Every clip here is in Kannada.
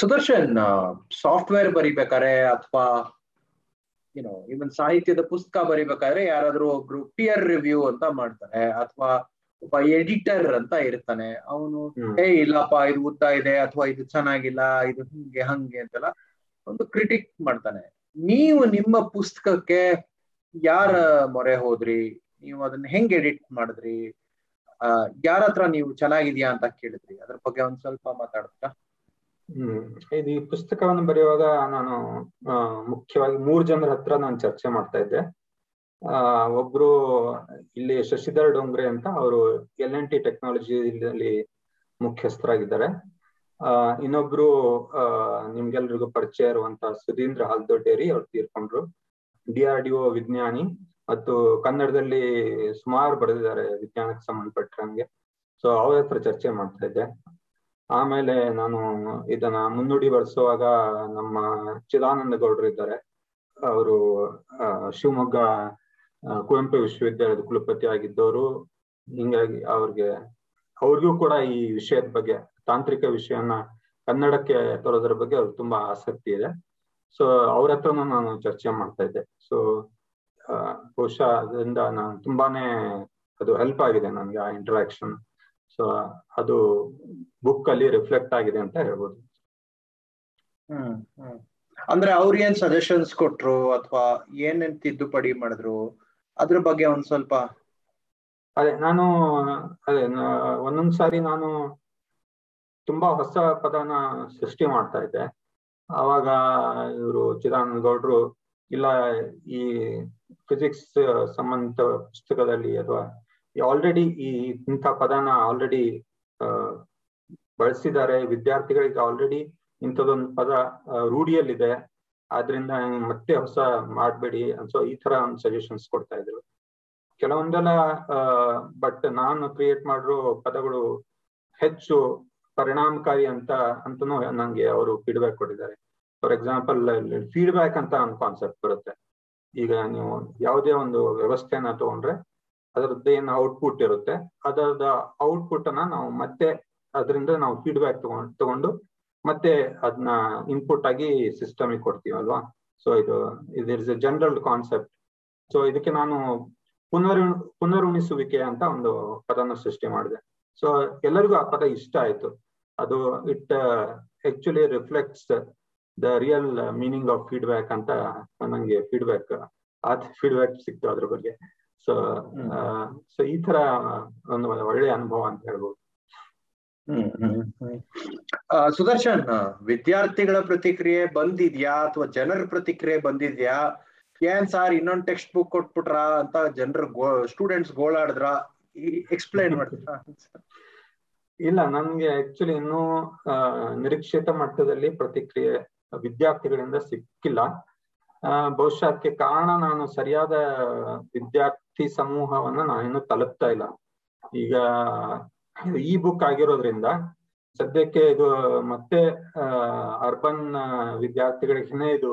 ಸುದರ್ಶನ್ ಸಾಫ್ಟ್ವೇರ್ ಬರಿಬೇಕಾದ್ರೆ ಅಥವಾ ಏನೋ ಇವನ್ ಸಾಹಿತ್ಯದ ಪುಸ್ತಕ ಬರಿಬೇಕಾದ್ರೆ ಯಾರಾದ್ರೂ ಒಬ್ರು ಪಿಯರ್ ರಿವ್ಯೂ ಅಂತ ಮಾಡ್ತಾರೆ ಅಥವಾ ಒಬ್ಬ ಎಡಿಟರ್ ಅಂತ ಇರ್ತಾನೆ. ಅವನು ಏ ಇಲ್ಲಪ್ಪ ಇದು ಉದ್ದ ಇದೆ ಅಥವಾ ಇದು ಚೆನ್ನಾಗಿಲ್ಲ ಇದು ಹಿಂಗೆ ಹಂಗೆ ಅಂತೆಲ್ಲ ಒಂದು ಕ್ರಿಟಿಕ್ ಮಾಡ್ತಾನೆ. ನೀವು ನಿಮ್ಮ ಪುಸ್ತಕಕ್ಕೆ ಯಾರ ಮೊರೆ ಹೋದ್ರಿ? ನೀವು ಅದನ್ನ ಹೆಂಗ್ ಎಡಿಟ್ ಮಾಡಿದ್ರಿ? ಆ ಯಾರ ಹತ್ರ ನೀವು ಚೆನ್ನಾಗಿದ್ಯಾ ಅಂತ ಕೇಳಿದ್ರಿ? ಅದ್ರ ಬಗ್ಗೆ ಒಂದ್ ಸ್ವಲ್ಪ ಮಾತಾಡ್ತಾ ಹ್ಮ್. ಇದು ಈ ಪುಸ್ತಕವನ್ನು ಬರೆಯುವಾಗ ನಾನು ಮುಖ್ಯವಾಗಿ ಮೂರ್ ಜನರ ಹತ್ರ ನಾನು ಚರ್ಚೆ ಮಾಡ್ತಾ ಇದ್ದೆ. ಆ, ಒಬ್ರು ಇಲ್ಲಿ ಶಶಿಧರ್ ಡೊಂಗ್ರೆ ಅಂತ ಅವರು ಎಲ್ ಎನ್ ಟಿ ಟೆಕ್ನಾಲಜಿಯಲ್ಲಿ ಮುಖ್ಯಸ್ಥರಾಗಿದ್ದಾರೆ. ಆ, ಇನ್ನೊಬ್ರು, ಆ, ನಿಮ್ಗೆಲ್ರಿಗೂ ಪರಿಚಯ ಇರುವಂತ ಸುಧೀಂದ್ರ ಹಾಲ್ದೊಡ್ಡೇರಿ ಅವ್ರು ತೀರ್ಕೊಂಡ್ರು. ಡಿ ಆರ್ ಡಿ ಒ ವಿಜ್ಞಾನಿ ಮತ್ತು ಕನ್ನಡದಲ್ಲಿ ಸುಮಾರು ಬರೆದಿದ್ದಾರೆ ವಿಜ್ಞಾನಕ್ಕೆ ಸಂಬಂಧಪಟ್ಟಂಗೆ. ಸೊ ಅವ್ರ ಹತ್ರ ಚರ್ಚೆ ಮಾಡ್ತಾ ಇದ್ದೆ. ಆಮೇಲೆ ನಾನು ಇದನ್ನ ಮುನ್ನುಡಿ ಬಳಸುವಾಗ ನಮ್ಮ ಚಿದಾನಂದ ಗೌಡ್ರು ಇದ್ದಾರೆ. ಅವರು ಶಿವಮೊಗ್ಗ ಕುವೆಂಪು ವಿಶ್ವವಿದ್ಯಾಲಯದ ಕುಲಪತಿ ಆಗಿದ್ದವರು. ಹಿಂಗಾಗಿ ಅವ್ರಿಗೆ, ಅವ್ರಿಗೂ ಕೂಡ ಈ ವಿಷಯದ ಬಗ್ಗೆ, ತಾಂತ್ರಿಕ ವಿಷಯನ ಕನ್ನಡಕ್ಕೆ ತರೋದ್ರ ಬಗ್ಗೆ ಅವ್ರಿಗೆ ತುಂಬಾ ಆಸಕ್ತಿ ಇದೆ. ಸೊ ಅವ್ರ ಹತ್ರನೂ ನಾನು ಚರ್ಚೆ ಮಾಡ್ತಾ ಇದ್ದೆ. ಸೊ ಬಹುಶಃ ಅದರಿಂದ ನಾನು ತುಂಬಾನೇ ಅದು ಹೆಲ್ಪ್ ಆಗಿದೆ ನನಗೆ ಆ ಇಂಟರಾಕ್ಷನ್ ಸೊ ಅದು ಬುಕ್ ಅಲ್ಲಿ ರಿಫ್ಲೆಕ್ಟ್ ಆಗಿದೆ ಅಂತ ಹೇಳ್ಬೋದು. ಅಂದ್ರೆ ಅವ್ರ ಏನ್ ಸಜೆಷನ್ಸ್ ಕೊಟ್ರು ಅಥವಾ ಏನೇನ್ ತಿದ್ದುಪಡಿ ಮಾಡಿದ್ರು? ಅದ್ರ ಬಗ್ಗೆ ಒಂದ್ ಸ್ವಲ್ಪ ಅದೇ ನಾನು ಅದೇ ಒಂದೊಂದ್ ಸಾರಿ ನಾನು ತುಂಬಾ ಹೊಸ ಪದನ ಸೃಷ್ಟಿ ಮಾಡ್ತಾ ಇದ್ದೆ. ಅವಾಗ ಇವರು ಚಿದಾನಂದ ಗೌಡ್ರು ಇಲ್ಲ ಈ ಫಿಸಿಕ್ಸ್ ಸಂಬಂಧ ಪುಸ್ತಕದಲ್ಲಿ ಅಥವಾ ಆಲ್ರೆಡಿ ಈ ಇಂಥ ಪದನ ಆಲ್ರೆಡಿ ಬಳಸಿದ್ದಾರೆ. ವಿದ್ಯಾರ್ಥಿಗಳಿಗೆ ಆಲ್ರೆಡಿ ಇಂಥದೊಂದು ಪದ ರೂಢಿಯಲ್ಲಿದೆ. ಆದ್ರಿಂದ ಮತ್ತೆ ಹೊಸ ಮಾಡಬೇಡಿ ಸೊ ಈ ತರ ಒಂದು ಸಜೆಷನ್ಸ್ ಕೊಡ್ತಾ ಇದ್ರು. ಕೆಲವೊಂದೆಲ್ಲ ಬಟ್ ನಾನು ಕ್ರಿಯೇಟ್ ಮಾಡಿರೋ ಪದಗಳು ಹೆಚ್ಚು ಪರಿಣಾಮಕಾರಿ ಅಂತ, ಅಂತನೂ ನಂಗೆ ಅವರು ಫೀಡ್ಬ್ಯಾಕ್ ಕೊಟ್ಟಿದ್ದಾರೆ. ಫಾರ್ ಎಕ್ಸಾಂಪಲ್ ಫೀಡ್ಬ್ಯಾಕ್ ಅಂತ ಒಂದು ಕಾನ್ಸೆಪ್ಟ್ ಬರುತ್ತೆ. ಈಗ ನೀವು ಯಾವುದೇ ಒಂದು ವ್ಯವಸ್ಥೆನ ತಗೊಂಡ್ರೆ ಅದರದ್ದು ಏನು ಔಟ್ಪುಟ್ ಇರುತ್ತೆ. ಅದರದ ಔಟ್ಪುಟ್ ಅನ್ನ ನಾವು ಮತ್ತೆ ಅದರಿಂದ ನಾವು ಫೀಡ್ಬ್ಯಾಕ್ ತಗೊಂಡು ತಗೊಂಡು ಮತ್ತೆ ಅದನ್ನ ಇನ್ಪುಟ್ ಆಗಿ ಸಿಸ್ಟಮಿಗೆ ಕೊಡ್ತೀವಿ ಅಲ್ವಾ? ಸೊ ಇದು ಇದು is a general concept so ಇದಕ್ಕೆ ನಾನು ಪುನರ್, ಪುನರುಣಿಸುವಿಕೆ ಅಂತ ಒಂದು ಪದನ ಸೃಷ್ಟಿ ಮಾಡಿದೆ. ಸೊ ಎಲ್ಲರಿಗೂ ಆ ಪದ ಇಷ್ಟ ಆಯ್ತು. ಅದು it actually reflects the real meaning of feedback ಅಂತ ನನಗೆ ಫೀಡ್ಬ್ಯಾಕ್ ಆ ಫೀಡ್ಬ್ಯಾಕ್ ಸಿಕ್ತು ಅದ್ರ ಬಗ್ಗೆ. ಸೊ ಸೊ ಈ ತರ ಒಂದು ಒಳ್ಳೆ ಅನುಭವ ಅಂತ ಹೇಳ್ಬೋದು. ಸುದರ್ಶನ್ ವಿದ್ಯಾರ್ಥಿಗಳ ಪ್ರತಿಕ್ರಿಯೆ ಬಂದಿದ್ಯಾ ಅಥವಾ ಜನರ ಪ್ರತಿಕ್ರಿಯೆ ಬಂದಿದ್ಯಾ? ಏನ್ ಸಾರ್ ಇನ್ನೊಂದ್ ಟೆಕ್ಸ್ಟ್ ಬುಕ್ ಕೊಟ್ಬಿಟ್ರ ಅಂತ ಜನರು ಸ್ಟೂಡೆಂಟ್ಸ್ ಗೋಳಾಡಿದ್ರ? ಎಕ್ಸ್ಪ್ಲೈನ್ ಮಾಡ್ತೀರಾ? ಇಲ್ಲ ನನ್ಗೆ ಆಕ್ಚುಲಿ ಇನ್ನೂ ನಿರೀಕ್ಷಿತ ಮಟ್ಟದಲ್ಲಿ ಪ್ರತಿಕ್ರಿಯೆ ವಿದ್ಯಾರ್ಥಿಗಳಿಂದ ಸಿಕ್ಕಿಲ್ಲ. ಬಹುಶಃ ಅದಕ್ಕೆ ಕಾರಣ ನಾನು ಸರಿಯಾದ ವಿದ್ಯಾರ್ಥಿ ಸಮೂಹವನ್ನ ನಾನೇನು ತಲುಪ್ತಾ ಇಲ್ಲ. ಈಗ ಇ ಬುಕ್ ಆಗಿರೋದ್ರಿಂದ ಸದ್ಯಕ್ಕೆ ಇದು ಮತ್ತೆ ಅರ್ಬನ್ ವಿದ್ಯಾರ್ಥಿಗಳಿಗೇನೆ ಇದು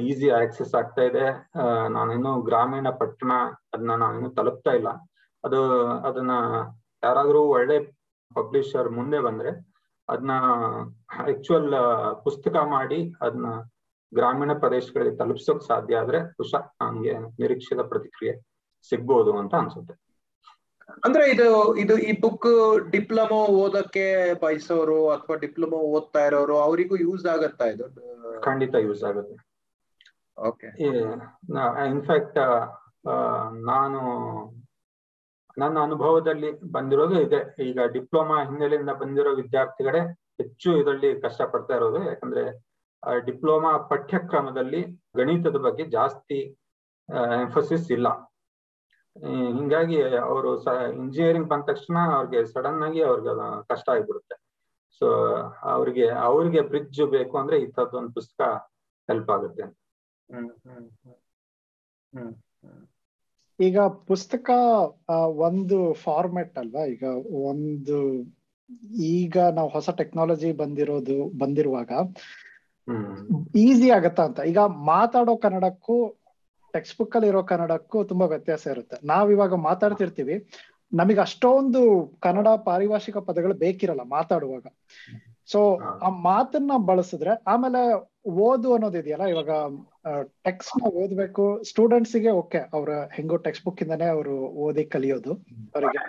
ಈಸಿ ಆಕ್ಸೆಸ್ ಆಗ್ತಾ ಇದೆ. ನಾನಿನ್ನು ಗ್ರಾಮೀಣ ಪಟ್ಟಣ ಅದನ್ನ ನಾನಿನ್ನು ತಲುಪ್ತಾ ಇಲ್ಲ. ಅದು, ಅದನ್ನ ಯಾರಾದ್ರೂ ಒಳ್ಳೆ ಪಬ್ಲಿಷರ್ ಮುಂದೆ ಬಂದ್ರೆ ಅದನ್ನ ಆಕ್ಚುಯಲ್ ಪುಸ್ತಕ ಮಾಡಿ ಅದನ್ನ ಗ್ರಾಮೀಣ ಪ್ರದೇಶಗಳಿಗೆ ತಲುಪಿಸೋಕ್ ಸಾಧ್ಯ ಆದ್ರೆ ಬಹುಶಃ ನನ್ಗೆ ನಿರೀಕ್ಷಿತ ಪ್ರತಿಕ್ರಿಯೆ. ಸಿಗ್ಬೋದು ಅಂತ ಅನ್ಸುತ್ತೆ. ಅಂದ್ರೆ ಇದು ಇದು ಈ ಬುಕ್ ಡಿಪ್ಲೊಮೊ ಓದಕ್ಕೆ ಬಯಸೋರು ಅಥವಾ ಡಿಪ್ಲೊಮೊ ಓದ್ತಾ ಇರೋರು ಅವರಿಗೂ ಯೂಸ್ ಆಗತ್ತಾ ಇದು? ಖಂಡಿತ ಯೂಸ್ ಆಗುತ್ತೆ. ಓಕೆ ಇನ್ಫ್ಯಾಕ್ಟ್ ನಾನು ನನ್ನ ಅನುಭವದಲ್ಲಿ ಬಂದಿರೋದು ಇದೆ. ಈಗ ಡಿಪ್ಲೊಮಾ ಹಿನ್ನೆಲೆಯಿಂದ ಬಂದಿರೋ ವಿದ್ಯಾರ್ಥಿಗಳೇ ಹೆಚ್ಚು ಇದರಲ್ಲಿ ಕಷ್ಟ ಪಡ್ತಾ ಇರೋದು. ಯಾಕಂದ್ರೆ ಡಿಪ್ಲೊಮಾ ಪಠ್ಯಕ್ರಮದಲ್ಲಿ ಗಣಿತದ ಬಗ್ಗೆ ಜಾಸ್ತಿ ಎಂಫಸಿಸ್ ಇಲ್ಲ. ಹಿಂಗಾಗಿ ಅವರು ಇಂಜಿನಿಯರಿಂಗ್ ಬಂದ ತಕ್ಷಣ ಅವ್ರಿಗೆ ಸಡನ್ ಆಗಿ ಅವ್ರಿಗೆ ಕಷ್ಟ ಆಗ್ಬಿಡುತ್ತೆ. ಸೊ ಅವ್ರಿಗೆ ಅವ್ರಿಗೆ ಬ್ರಿಡ್ಜ್ ಬೇಕು ಅಂದ್ರೆ ಇಂಥದ್ದೊಂದು ಪುಸ್ತಕ ಹೆಲ್ಪ್ ಆಗುತ್ತೆ ಈಗ ಪುಸ್ತಕ ಒಂದು ಫಾರ್ಮೆಟ್ ಅಲ್ವಾ? ಈಗ ಒಂದು ಈಗ ನಾವು ಹೊಸ ಟೆಕ್ನಾಲಜಿ ಬಂದಿರೋದು ಬಂದಿರುವಾಗ ಈಸಿ ಆಗತ್ತಾ ಅಂತ? ಈಗ ಮಾತಾಡೋ ಕನ್ನಡಕ್ಕೂ ಟೆಕ್ಸ್ಟ್ ಬುಕ್ ಅಲ್ಲಿ ಇರೋ ಕನ್ನಡಕ್ಕೂ ತುಂಬಾ ವ್ಯತ್ಯಾಸ ಇರುತ್ತೆ. ನಾವ್ ಇವಾಗ ಮಾತಾಡ್ತಿರ್ತೀವಿ. ನಮಗೆ ಅಷ್ಟೊಂದು ಕನ್ನಡ ಪಾರಿಭಾಷಿಕ ಪದಗಳು ಬೇಕಿರಲ್ಲ ಮಾತಾಡುವಾಗ. ಸೊ ಆ ಮಾತನ್ನ ಬಳಸಿದ್ರೆ ಆಮೇಲೆ ಓದು ಅನ್ನೋದು ಇದೆಯಲ್ಲ ಇವಾಗ ಟೆಕ್ಸ್ಟ್ನ ಓದ್ಬೇಕು. ಸ್ಟೂಡೆಂಟ್ಸ್ಗೆ ಓಕೆ ಅವ್ರ ಹೆಂಗೋ ಟೆಕ್ಸ್ಟ್ ಬುಕ್ ಇಂದಾನೆ ಅವರು ಓದಿ ಕಲಿಯೋದು ಅವರಿಗೆ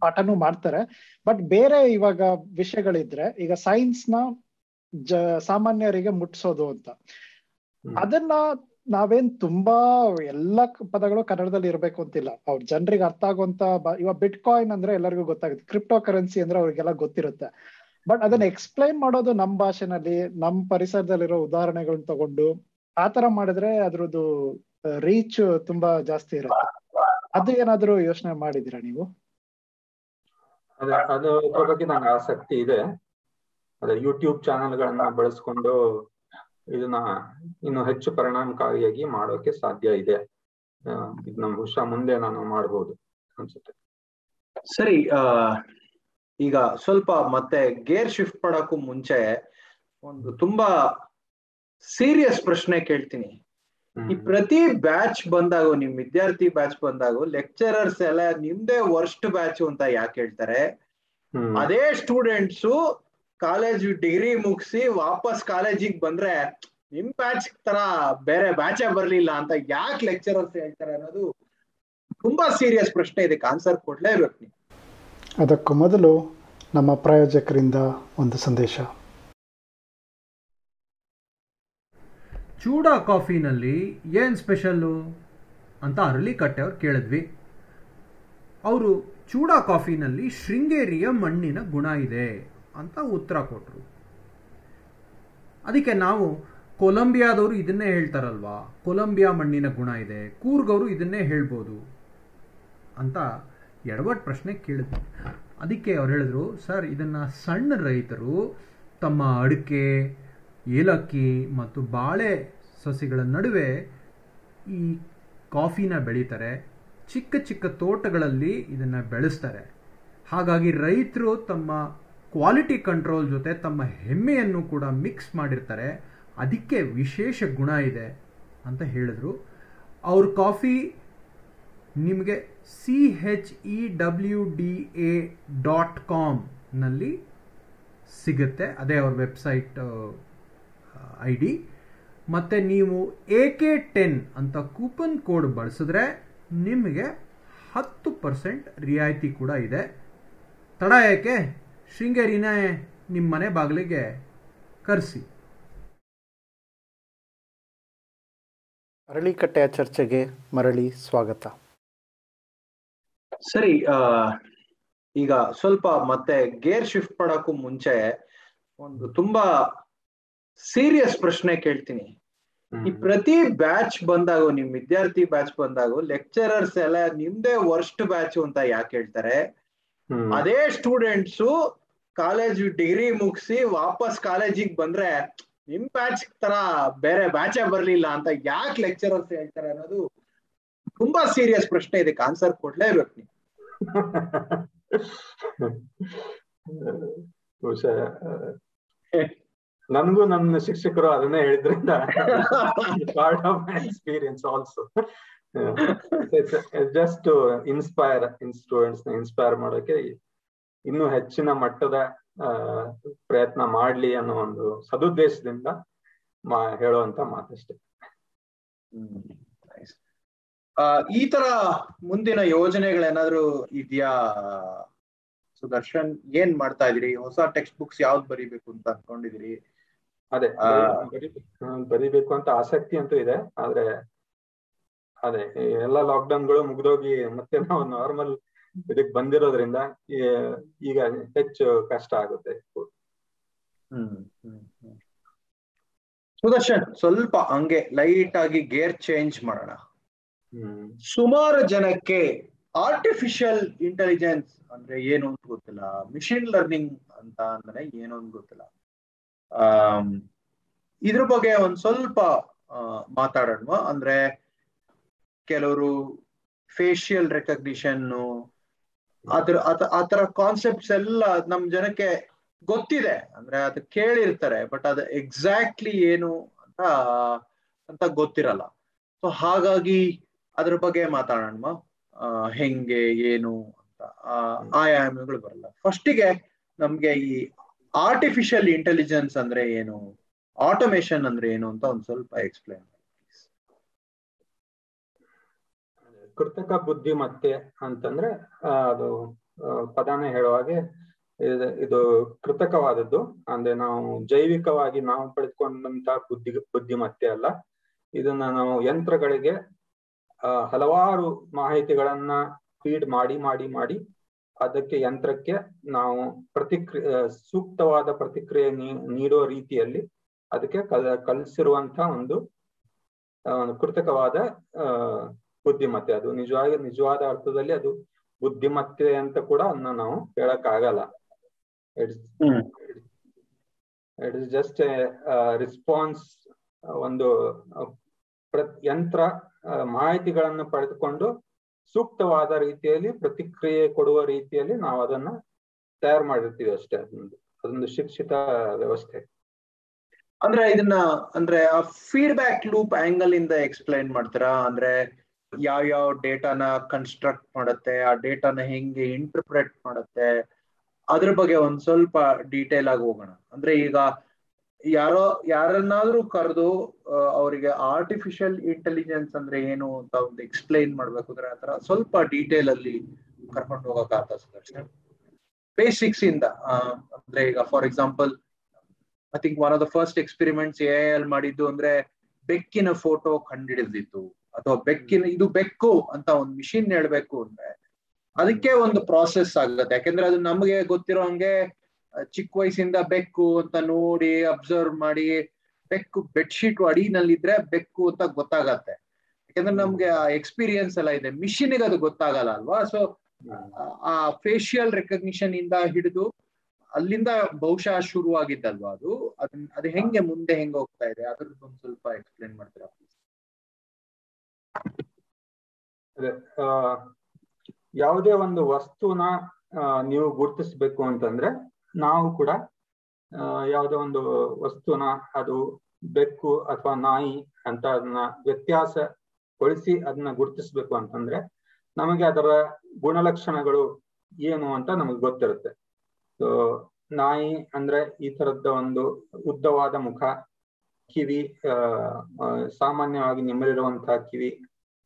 ಪಾಠನೂ ಮಾಡ್ತಾರೆ. ಬಟ್ ಬೇರೆ ಇವಾಗ ವಿಷಯಗಳಿದ್ರೆ ಈಗ ಸೈನ್ಸ್ನ ಸಾಮಾನ್ಯರಿಗೆ ಮುಟ್ಸೋದು ಅಂತ. ಅದನ್ನ ನಾವೇನ್ ತುಂಬಾ ಎಲ್ಲಾ ಪದಗಳು ಕನ್ನಡದಲ್ಲಿ ಇರಬೇಕು ಅಂತಿಲ್ಲ. ಅವ್ರ ಜನರಿಗೆ ಅರ್ಥ ಆಗುವಂತ ಇವಾಗ ಬಿಟ್ ಕಾಯಿನ್ ಅಂದ್ರೆ ಎಲ್ಲರಿಗೂ ಗೊತ್ತಾಗುತ್ತೆ. ಕ್ರಿಪ್ಟೋ ಕರೆನ್ಸಿ ಅಂದ್ರೆ ಅವ್ರಿಗೆಲ್ಲ ಗೊತ್ತಿರುತ್ತೆ. ಬಟ್ ಅದನ್ನ ಎಕ್ಸ್ಪ್ಲೈನ್ ಮಾಡೋದು ನಮ್ ಭಾಷೆನಲ್ಲಿ ನಮ್ ಪರಿಸರದಲ್ಲಿರೋ ಉದಾಹರಣೆಗಳನ್ನ ತಗೊಂಡು ಆತರ ಮಾಡಿದ್ರೆ ಅದ್ರದ್ದು ರೀಚ್ ತುಂಬಾ ಜಾಸ್ತಿ ಇರುತ್ತೆ. ಅದು ಏನಾದ್ರೂ ಯೋಚನೆ ಮಾಡಿದೀರಾ ನೀವು? ಅದು ಅದ್ರ ಬಗ್ಗೆ ನಂಗೆ ಆಸಕ್ತಿ ಇದೆ. ಅದೇ ಯೂಟ್ಯೂಬ್ ಚಾನೆಲ್ಗಳನ್ನ ಬಳಸ್ಕೊಂಡು ಇದನ್ನ ಇನ್ನು ಹೆಚ್ಚು ಪರಿಣಾಮಕಾರಿಯಾಗಿ ಮಾಡೋಕೆ ಸಾಧ್ಯ ಇದೆ. ಇದು ಬಹುಶಃ ಮುಂದೆ ನಾನು ಮಾಡಬಹುದು ಅನ್ಸುತ್ತೆ. ಸರಿ ಆ ಈಗ ಸ್ವಲ್ಪ ಮತ್ತೆ ಗೇರ್ ಶಿಫ್ಟ್ ಮಾಡೋಕ್ಕೂ ಮುಂಚೆ ಒಂದು ತುಂಬಾ ಸೀರಿಯಸ್ ಪ್ರಶ್ನೆ ಕೇಳ್ತೀನಿ. ಈ ಪ್ರತಿ ಬ್ಯಾಚ್ ಬಂದಾಗ ನಿಮ್ ವಿದ್ಯಾರ್ಥಿ ಬ್ಯಾಚ್ ಬಂದಾಗ ಲೆಕ್ಚರರ್ಸ್ ಎಲ್ಲ ನಿಮ್ದೇ ವರ್ಸ್ಟ್ ಬ್ಯಾಚ್ ಅಂತ ಯಾಕೆ ಹೇಳ್ತಾರೆ? ಅದೇ ಸ್ಟೂಡೆಂಟ್ಸ್ ಕಾಲೇಜ್ ಡಿಗ್ರಿ ಮುಗಿಸಿ ವಾಪಸ್ ಕಾಲೇಜಿಗೆ ಬಂದ್ರೆ ನಿಮ್ ಬ್ಯಾಚ್ ತರ ಬೇರೆ ಬ್ಯಾಚೇ ಬರ್ಲಿಲ್ಲ ಅಂತ ಯಾಕೆ ಲೆಕ್ಚರರ್ಸ್ ಹೇಳ್ತಾರೆ ಅನ್ನೋದು ತುಂಬಾ ಸೀರಿಯಸ್ ಪ್ರಶ್ನೆ ಇದಕ್ಕೆ ಆನ್ಸರ್ ಕೊಡ್ಲೇಬೇಕು ನೀವು. ಅದಕ್ಕೂ ಮೊದಲು ನಮ್ಮ ಪ್ರಾಯೋಜಕರಿಂದ ಒಂದು ಸಂದೇಶ. ಚೂಡಾ ಕಾಫಿನಲ್ಲಿ ಏನು ಸ್ಪೆಷಲ್ಲು ಅಂತ ಅರಳಿಕಟ್ಟೆ ಅವ್ರು ಕೇಳಿದ್ವಿ. ಅವರು ಚೂಡಾ ಕಾಫಿನಲ್ಲಿ ಶೃಂಗೇರಿಯ ಮಣ್ಣಿನ ಗುಣ ಇದೆ. ಅಂತ ಉತ್ತರ ಕೊಟ್ಟರು ಅದಕ್ಕೆ ನಾವು ಕೊಲಂಬಿಯಾದವರು ಇದನ್ನೇ ಹೇಳ್ತಾರಲ್ವಾ? ಕೊಲಂಬಿಯಾ ಮಣ್ಣಿನ ಗುಣ ಇದೆ. ಕೂರ್ಗವರು ಇದನ್ನೇ ಹೇಳ್ಬೋದು ಅಂತ ಎಡವಟ್ ಪ್ರಶ್ನೆ ಕೇಳಿದ್ರು ಅದಕ್ಕೆ ಅವ್ರು ಹೇಳಿದ್ರು, ಸರ್, ಇದನ್ನು ಸಣ್ಣ ರೈತರು ತಮ್ಮ ಅಡಿಕೆ, ಏಲಕ್ಕಿ ಮತ್ತು ಬಾಳೆ ಸಸಿಗಳ ನಡುವೆ ಈ ಕಾಫಿನ ಬೆಳೀತಾರೆ. ಚಿಕ್ಕ ಚಿಕ್ಕ ತೋಟಗಳಲ್ಲಿ ಇದನ್ನು ಬೆಳೆಸ್ತಾರೆ. ಹಾಗಾಗಿ ರೈತರು ತಮ್ಮ ಕ್ವಾಲಿಟಿ ಕಂಟ್ರೋಲ್ ಜೊತೆ ತಮ್ಮ ಹೆಮ್ಮೆಯನ್ನು ಕೂಡ ಮಿಕ್ಸ್ ಮಾಡಿರ್ತಾರೆ. ಅದಕ್ಕೆ ವಿಶೇಷ ಗುಣ ಇದೆ ಅಂತ ಹೇಳಿದ್ರು. ಅವ್ರ ಕಾಫಿ ನಿಮಗೆ C H E W D A dot ಕಾಮ್ನಲ್ಲಿ ಸಿಗುತ್ತೆ. ಅದೇ ಅವ್ರ ವೆಬ್ಸೈಟ್ ಐ ಡಿ ಮತ್ತು ನೀವು ಎ ಕೆ ಟೆನ್ ಅಂತ ಕೂಪನ್ ಕೋಡ್ ಬಳಸಿದ್ರೆ ನಿಮಗೆ ಹತ್ತು ಪರ್ಸೆಂಟ್ ರಿಯಾಯಿತಿ ಕೂಡ ಇದೆ. ತಡ ಯಾಕೆ? ಶೃಂಗೇರಿನೇ ನಿಮ್ಮ ಮನೆ ಬಾಗಿಲಿಗೆ ಕರೆಸಿ. ಅರಳಿಕಟ್ಟೆಯ ಚರ್ಚೆಗೆ ಮರಳಿ ಸ್ವಾಗತ. ಸರಿ ಆ ಈಗ ಸ್ವಲ್ಪ ಮತ್ತೆ ಗೇರ್ ಶಿಫ್ಟ್ ಮಾಡೋಕ್ಕೂ ಮುಂಚೆ ಒಂದು ತುಂಬಾ ಸೀರಿಯಸ್ ಪ್ರಶ್ನೆ ಕೇಳ್ತೀನಿ. ಈ ಪ್ರತಿ ಬ್ಯಾಚ್ ಬಂದಾಗ ನಿಮ್ ವಿದ್ಯಾರ್ಥಿ ಬ್ಯಾಚ್ ಬಂದಾಗ ಲೆಕ್ಚರರ್ಸ್ ಎಲ್ಲ ನಿಮ್ದೇ ವರ್ಸ್ಟ್ ಬ್ಯಾಚ್ ಅಂತ ಯಾಕೆ ಹೇಳ್ತಾರೆ? ಅದೇ ಸ್ಟೂಡೆಂಟ್ಸ್ ಕಾಲೇಜ್ ಡಿಗ್ರಿ ಮುಗಿಸಿ ವಾಪಸ್ ಕಾಲೇಜಿಗೆ ಬಂದ್ರೆ ನಿಮ್ ಬ್ಯಾಚ್ ತರ ಬೇರೆ ಬ್ಯಾಚೇ ಬರ್ಲಿಲ್ಲ ಅಂತ ಯಾಕೆ ಲೆಕ್ಚರರ್ಸ್ ಹೇಳ್ತಾರೆ ಅನ್ನೋದು ತುಂಬಾ ಸೀರಿಯಸ್ ಪ್ರಶ್ನೆ. ಇದಕ್ಕೆ ಆನ್ಸರ್ ಕೊಡ್ಲೇಬೇಕು ನೀವು. ನನ್ಗೂ ನನ್ನ ಶಿಕ್ಷಕರು ಅದನ್ನೇ ಹೇಳಿದ್ರಿಂದ part of my experience also just inspire in ಸ್ಟೂಡೆಂಟ್ಸ್ನ inspire ಮಾಡೋಕೆ ಇನ್ನೂ ಹೆಚ್ಚಿನ ಮಟ್ಟದ ಪ್ರಯತ್ನ ಮಾಡ್ಲಿ ಅನ್ನೋ ಒಂದು ಸದುದ್ದೇಶದಿಂದ ಮಾ ಹೇಳುವಂತ ಮಾತಷ್ಟೇ. ಈ ತರ ಮುಂದಿನ ಯೋಜನೆಗಳೇನಾದ್ರು ಇದೆಯಾ? ಸುದರ್ಶನ್ ಏನ್ ಮಾಡ್ತಾ ಇದೀರಿ ಹೊಸ ಟೆಕ್ಸ್ಟ್ ಬುಕ್ಸ್ ಯಾವ್ದು ಬರಿಬೇಕು ಅಂತ ಅನ್ಕೊಂಡಿದಿರಿ ಅದೇ ಬರಿಬೇಕು ಅಂತ ಆಸಕ್ತಿ ಅಂತೂ ಇದೆ ಆದ್ರೆ ಅದೇ ಎಲ್ಲ ಲಾಕ್ಡೌನ್ಗಳು ಮುಗ್ದೋಗಿ ಮತ್ತೆ ನಾವು ನಾರ್ಮಲ್ ಇದಕ್ ಬಂದಿರೋದ್ರಿಂದ ಈಗ ಹೆಚ್ಚು ಕಷ್ಟ ಆಗುತ್ತೆ. ಸುದರ್ಶನ್ ಸ್ವಲ್ಪ ಹಂಗೆ ಲೈಟ್ ಆಗಿ ಗೇರ್ ಚೇಂಜ್ ಮಾಡೋಣ. ಸುಮಾರು ಜನಕ್ಕೆ ಆರ್ಟಿಫಿಷಿಯಲ್ ಇಂಟೆಲಿಜೆನ್ಸ್ ಅಂದ್ರೆ ಏನು ಅಂತ ಗೊತ್ತಿಲ್ಲ. ಮಿಷಿನ್ ಲರ್ನಿಂಗ್ ಅಂತ ಅಂದ್ರೆ ಏನು ಅಂತ ಗೊತ್ತಿಲ್ಲ. ಇದ್ರ ಬಗ್ಗೆ ಒಂದ್ ಸ್ವಲ್ಪ ಮಾತಾಡೋಣ ಅಂದ್ರೆ ಕೆಲವರು ಫೇಶಿಯಲ್ ರೆಕಗ್ನಿಷನ್ ಅದ್ರ ಆತರ ಕಾನ್ಸೆಪ್ಟ್ಸ್ ಎಲ್ಲ ನಮ್ ಜನಕ್ಕೆ ಗೊತ್ತಿದೆ. ಅಂದ್ರೆ ಅದು ಕೇಳಿರ್ತಾರೆ ಬಟ್ ಅದು ಎಕ್ಸಾಕ್ಟ್ಲಿ ಏನು ಅಂತ ಅಂತ ಗೊತ್ತಿರಲ್ಲ. ಸೊ ಹಾಗಾಗಿ ಅದ್ರ ಬಗ್ಗೆ ಮಾತಾಡೋಣ ಹೆಂಗೆ, ಏನು ಅಂತ ಆಯಾಮಗಳು ಬರಲ್ಲ. ಫಸ್ಟಿಗೆ ನಮ್ಗೆ ಈ ಆರ್ಟಿಫಿಷಿಯಲ್ ಇಂಟೆಲಿಜೆನ್ಸ್ ಅಂದ್ರೆ ಏನು ಆಟೋಮೇಶನ್ ಅಂದ್ರೆ ಏನು ಅಂತ ಒಂದ್ ಸ್ವಲ್ಪ ಎಕ್ಸ್ಪ್ಲೈನ್ ಕೃತಕ ಬುದ್ಧಿಮತ್ತೆ ಅಂತಂದ್ರೆ ಅದು ಪದಾನೇ ಹೇಳುವ ಹಾಗೆ ಇದು ಕೃತಕವಾದದ್ದು. ಅಂದ್ರೆ ನಾವು ಜೈವಿಕವಾಗಿ ನಾವು ಪಡೆದುಕೊಂಡಂತಹ ಬುದ್ಧಿ ಬುದ್ಧಿಮತ್ತೆ ಅಲ್ಲ. ಇದನ್ನ ನಾವು ಯಂತ್ರಗಳಿಗೆ ಹಲವಾರು ಮಾಹಿತಿಗಳನ್ನ ಫೀಡ್ ಮಾಡಿ ಮಾಡಿ ಮಾಡಿ ಅದಕ್ಕೆ ಯಂತ್ರಕ್ಕೆ ನಾವು ಪ್ರತಿಕ್ರಿಯೆ ಸೂಕ್ತವಾದ ಪ್ರತಿಕ್ರಿಯೆ ನೀಡೋ ರೀತಿಯಲ್ಲಿ ಅದಕ್ಕೆ ಕಲ್ ಕಲಿಸಿರುವಂತ ಒಂದು ಕೃತಕವಾದ ಅಹ್ ಬುದ್ಧಿಮತ್ತೆ. ಅದು ನಿಜವಾಗಿ ನಿಜವಾದ ಅರ್ಥದಲ್ಲಿ ಅದು ಬುದ್ಧಿಮತ್ತೆ ಅಂತ ಕೂಡ ಅದನ್ನ ನಾವು ಹೇಳಕ್ ಆಗಲ್ಲ it's it is just response ಒಂದು ಯಂತ್ರ ಮಾಹಿತಿಗಳನ್ನು ಪಡೆದುಕೊಂಡು ಸೂಕ್ತವಾದ ರೀತಿಯಲ್ಲಿ ಪ್ರತಿಕ್ರಿಯೆ ಕೊಡುವ ರೀತಿಯಲ್ಲಿ ನಾವು ಅದನ್ನ ತಯಾರು ಮಾಡಿರ್ತೀವಿ ಅಷ್ಟೇ ಅದೊಂದು ಅದೊಂದು ಶಿಕ್ಷಿತ ವ್ಯವಸ್ಥೆ. ಅಂದ್ರೆ ಇದನ್ನ ಅಂದ್ರೆ ಆ ಫೀಡ್ಬ್ಯಾಕ್ ಲೂಪ್ ಆಂಗಲ್ ಇಂದ ಎಕ್ಸ್ಪ್ಲೈನ್ ಮಾಡ್ತೀರಾ? ಅಂದ್ರೆ ಯಾವ ಯಾವ ಡೇಟಾನ ಕನ್ಸ್ಟ್ರಕ್ಟ್ ಮಾಡುತ್ತೆ, ಆ ಡೇಟಾನ ಹೆಂಗೆ ಇಂಟರ್ಪ್ರೆಟ್ ಮಾಡುತ್ತೆ, ಅದ್ರ ಬಗ್ಗೆ ಒಂದ್ ಸ್ವಲ್ಪ ಡೀಟೇಲ್ ಆಗಿ ಹೋಗೋಣ. ಅಂದ್ರೆ ಈಗ ಯಾರೋ, ಯಾರನ್ನಾದ್ರೂ ಕರೆದು ಅವರಿಗೆ ಆರ್ಟಿಫಿಷಿಯಲ್ ಇಂಟೆಲಿಜೆನ್ಸ್ ಅಂದ್ರೆ ಏನು ಅಂತ ಒಂದು ಎಕ್ಸ್ಪ್ಲೈನ್ ಮಾಡ್ಬೇಕು ಅಂದ್ರೆ ಆತರ ಸ್ವಲ್ಪ ಡೀಟೇಲ್ ಅಲ್ಲಿ ಕರ್ಕೊಂಡು ಹೋಗಕ್ಕಾಗ್ತ ಸುದರ್ಶನ್ ಬೇಸಿಕ್ಸ್ ಇಂದ ಅಂದ್ರೆ ಈಗ for example I think one of the first experiments A ಅಲ್ಲಿ ಮಾಡಿದ್ದು ಅಂದ್ರೆ ಬೆಕ್ಕಿನ ಫೋಟೋ ಕಂಡಿಡಿದಿತ್ತು ಅಥವಾ ಬೆಕ್ಕಿನ ಇದು ಬೆಕ್ಕು ಅಂತ ಒಂದು ಮಿಷಿನ್ ಹೇಳ್ಬೇಕು ಅಂದ್ರೆ ಅದಕ್ಕೆ ಒಂದು ಪ್ರಾಸೆಸ್ ಆಗುತ್ತೆ. ಯಾಕಂದ್ರೆ ಅದು ನಮಗೆ ಗೊತ್ತಿರೋ ಹಂಗೆ ಚಿಕ್ಕ ವಯಸ್ಸಿಂದ ಬೆಕ್ಕು ಅಂತ ನೋಡಿ ಅಬ್ಸರ್ವ್ ಮಾಡಿ ಬೆಕ್ಕು ಬೆಡ್ಶೀಟ್ ಅಡಿನಲ್ಲಿದ್ರೆ ಬೆಕ್ಕು ಅಂತ ಗೊತ್ತಾಗತ್ತೆ. ಯಾಕಂದ್ರೆ ನಮ್ಗೆ ಆ ಎಕ್ಸ್ಪೀರಿಯನ್ಸ್ ಎಲ್ಲ ಇದೆ. ಮಿಷಿನ್ಗೆ ಅದು ಗೊತ್ತಾಗಲ್ಲ ಅಲ್ವಾ? ಸೊ ಆ ಫೇಶಿಯಲ್ ರೆಕಗ್ನಿಷನ್ ಇಂದ ಹಿಡಿದು ಅಲ್ಲಿಂದ ಬಹುಶಃ ಶುರುವಾಗಿದ್ದಲ್ವಾ ಅದು? ಅದನ್ನ ಅದು ಹೆಂಗೆ ಮುಂದೆ ಹೆಂಗೆ ಹೋಗ್ತಾ ಇದೆ? ಅದ್ರದ್ದು ಒಂದು ಸ್ವಲ್ಪ ಎಕ್ಸ್ಪ್ಲೇನ್ ಮಾಡ್ತೀರಾ? ಅದೇ ಯಾವುದೇ ಒಂದು ವಸ್ತುನ ನೀವು ಗುರುತಿಸಬೇಕು ಅಂತಂದ್ರೆ, ನಾವು ಕೂಡ ಯಾವುದೇ ಒಂದು ವಸ್ತುನ, ಅದು ಬೆಕ್ಕು ಅಥವಾ ನಾಯಿ ಅಂತ ಅದನ್ನ ವ್ಯತ್ಯಾಸಗೊಳಿಸಿ ಅದನ್ನ ಗುರುತಿಸ್ಬೇಕು ಅಂತಂದ್ರೆ, ನಮಗೆ ಅದರ ಗುಣಲಕ್ಷಣಗಳು ಏನು ಅಂತ ನಮಗೆ ಗೊತ್ತಿರುತ್ತೆ. ಸೊ, ನಾಯಿ ಅಂದ್ರೆ ಈ ತರದ ಒಂದು ಉದ್ದವಾದ ಮುಖ ಕಿವಿ ಸಾಮಾನ್ಯವಾಗಿ ನಿಮ್ಮಲ್ಲಿರುವಂತಹ ಕಿವಿ,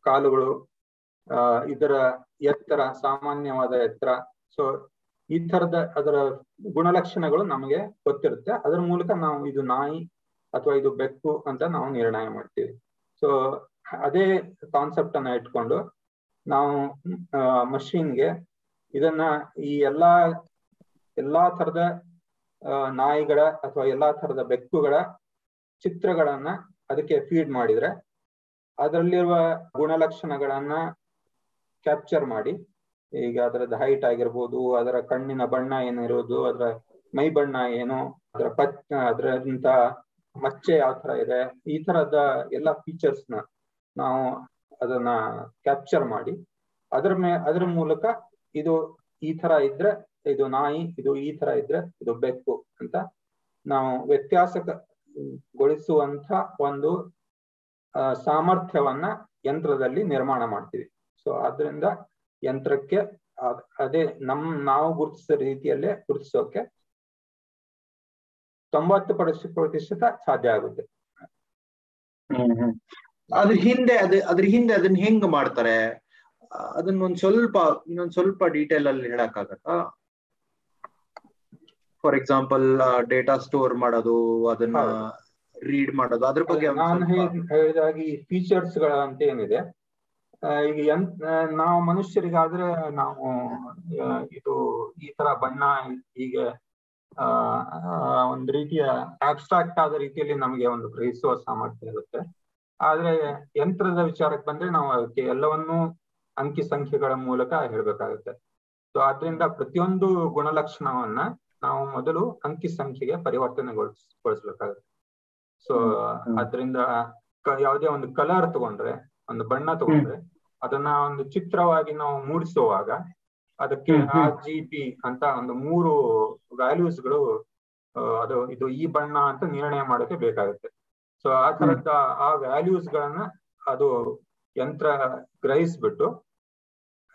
ಕಾಲುಗಳು ಇದರ ಎತ್ತರ, ಸಾಮಾನ್ಯವಾದ ಎತ್ತರ. ಸೊ ಈ ತರದ ಅದರ ಗುಣಲಕ್ಷಣಗಳು ನಮಗೆ ಗೊತ್ತಿರುತ್ತೆ. ಅದರ ಮೂಲಕ ನಾವು ಇದು ನಾಯಿ ಅಥವಾ ಇದು ಬೆಕ್ಕು ಅಂತ ನಾವು ನಿರ್ಣಯ ಮಾಡ್ತೀವಿ. ಸೊ ಅದೇ ಕಾನ್ಸೆಪ್ಟ್ ಅನ್ನ ಇಟ್ಕೊಂಡು ನಾವು ಮಷೀನ್ಗೆ ಇದನ್ನ ಈ ಎಲ್ಲಾ ಎಲ್ಲಾ ತರದ ನಾಯಿಗಳ ಅಥವಾ ಎಲ್ಲಾ ತರದ ಬೆಕ್ಕುಗಳ ಚಿತ್ರಗಳನ್ನ ಅದಕ್ಕೆ ಫೀಡ್ ಮಾಡಿದ್ರೆ ಅದರಲ್ಲಿರುವ ಗುಣಲಕ್ಷಣಗಳನ್ನ ಕ್ಯಾಪ್ಚರ್ ಮಾಡಿ, ಈಗ ಅದರದ ಹೈಟ್ ಆಗಿರ್ಬೋದು, ಅದರ ಕಣ್ಣಿನ ಬಣ್ಣ ಏನಿರೋದು, ಅದರ ಮೈ ಬಣ್ಣ ಏನು, ಅದರ ಪಚ್ ಅದರಂತ ಮಚ್ಚೆ ಯಾವ ತರ ಇದೆ, ಈ ತರದ ಎಲ್ಲ ಫೀಚರ್ಸ್ನ ನಾವು ಅದನ್ನ ಕ್ಯಾಪ್ಚರ್ ಮಾಡಿ, ಅದ್ರ ಮೇ, ಅದ್ರ ಮೂಲಕ ಇದು ಈ ತರ ಇದ್ರೆ, ಇದು ನಾಯಿ, ಇದು ಈ ತರ ಇದ್ರೆ, ಇದು ಬೆಕ್ಕು ಅಂತ ನಾವು ವ್ಯತ್ಯಾಸಗೊಳಿಸುವಂತ ಒಂದು ಸಾಮರ್ಥ್ಯವನ್ನ ಯಂತ್ರದಲ್ಲಿ ನಿರ್ಮಾಣ ಮಾಡ್ತೀವಿ. ಸೊ ಆದ್ರಿಂದ ಯಂತ್ರಕ್ಕೆ ಅದೇ ನಮ್, ನಾವು ಗುರುತಿಸಿದ ರೀತಿಯಲ್ಲೇ ಗುರುತಿಸೋಕೆ ತೊಂಬತ್ತು ಪ್ರತಿಶತ ಸಾಧ್ಯ ಆಗುತ್ತೆ. ಅದ್ರ ಹಿಂದೆ ಅದ, ಅದ್ರ ಹಿಂದೆ ಅದನ್ನ ಹೆಂಗ್ ಮಾಡ್ತಾರೆ? ಅದನ್ನ ಒಂದ್ ಸ್ವಲ್ಪ, ಇನ್ನೊಂದ್ ಸ್ವಲ್ಪ ಡೀಟೇಲ್ ಅಲ್ಲಿ ಹೇಳಕ್ಕಾಗತ್ತಾ? ಫಾರ್ ಎಕ್ಸಾಂಪಲ್ ಡೇಟಾ ಸ್ಟೋರ್ ಮಾಡೋದು ಅದನ್ನ ರೀಡ್ ಮಾಡೋದು ಅದ್ರ ಬಗ್ಗೆ ನಾನು ಹೇಳಿದಾಗಿ ಫೀಚರ್ಸ್ಗಳ ಅಂತ ಏನಿದೆ ಈಗ ನಾವು ಮನುಷ್ಯರಿಗಾದ್ರೆ ನಾವು ಇದು ಈ ತರ ಬಣ್ಣ ಈಗ ಒಂದು ರೀತಿಯ ಅಬ್ಸ್ಟ್ರಾಕ್ಟ್ ಆದ ರೀತಿಯಲ್ಲಿ ನಮಗೆ ಒಂದು ಗ್ರಹಿಸುವ ಸಾಮರ್ಥ್ಯ ಇರುತ್ತೆ. ಆದ್ರೆ ಯಂತ್ರದ ವಿಚಾರಕ್ಕೆ ಬಂದ್ರೆ ನಾವು ಅದಕ್ಕೆ ಎಲ್ಲವನ್ನೂ ಅಂಕಿ ಸಂಖ್ಯೆಗಳ ಮೂಲಕ ಹೇಳ್ಬೇಕಾಗುತ್ತೆ. ಸೊ ಆದ್ರಿಂದ ಪ್ರತಿಯೊಂದು ಗುಣಲಕ್ಷಣವನ್ನ ನಾವು ಮೊದಲು ಅಂಕಿ ಸಂಖ್ಯೆಗೆ ಪರಿವರ್ತನೆಗೊಳಿಸ್ಬೇಕಾಗುತ್ತೆ. ಸೊ ಅದರಿಂದ ಯಾವುದೇ ಒಂದು ಕಲರ್ ತಗೊಂಡ್ರೆ ಒಂದು ಬಣ್ಣ ತಗೊಂಡ್ರೆ ಅದನ್ನ ಒಂದು ಚಿತ್ರವಾಗಿ ನಾವು ಮೂಡಿಸುವಾಗ ಅದಕ್ಕೆ ಆರ್ ಜಿ ಪಿ ಅಂತ ಒಂದು ಮೂರು ವ್ಯಾಲ್ಯೂಸ್ಗಳು ಅದು ಇದು ಈ ಬಣ್ಣ ಅಂತ ನಿರ್ಣಯ ಮಾಡೋಕೆ ಬೇಕಾಗುತ್ತೆ. ಸೊ ಆ ತರದ ಆ ವ್ಯಾಲ್ಯೂಸ್ ಗಳನ್ನ ಅದು ಯಂತ್ರ ಗ್ರಹಿಸ್ಬಿಟ್ಟು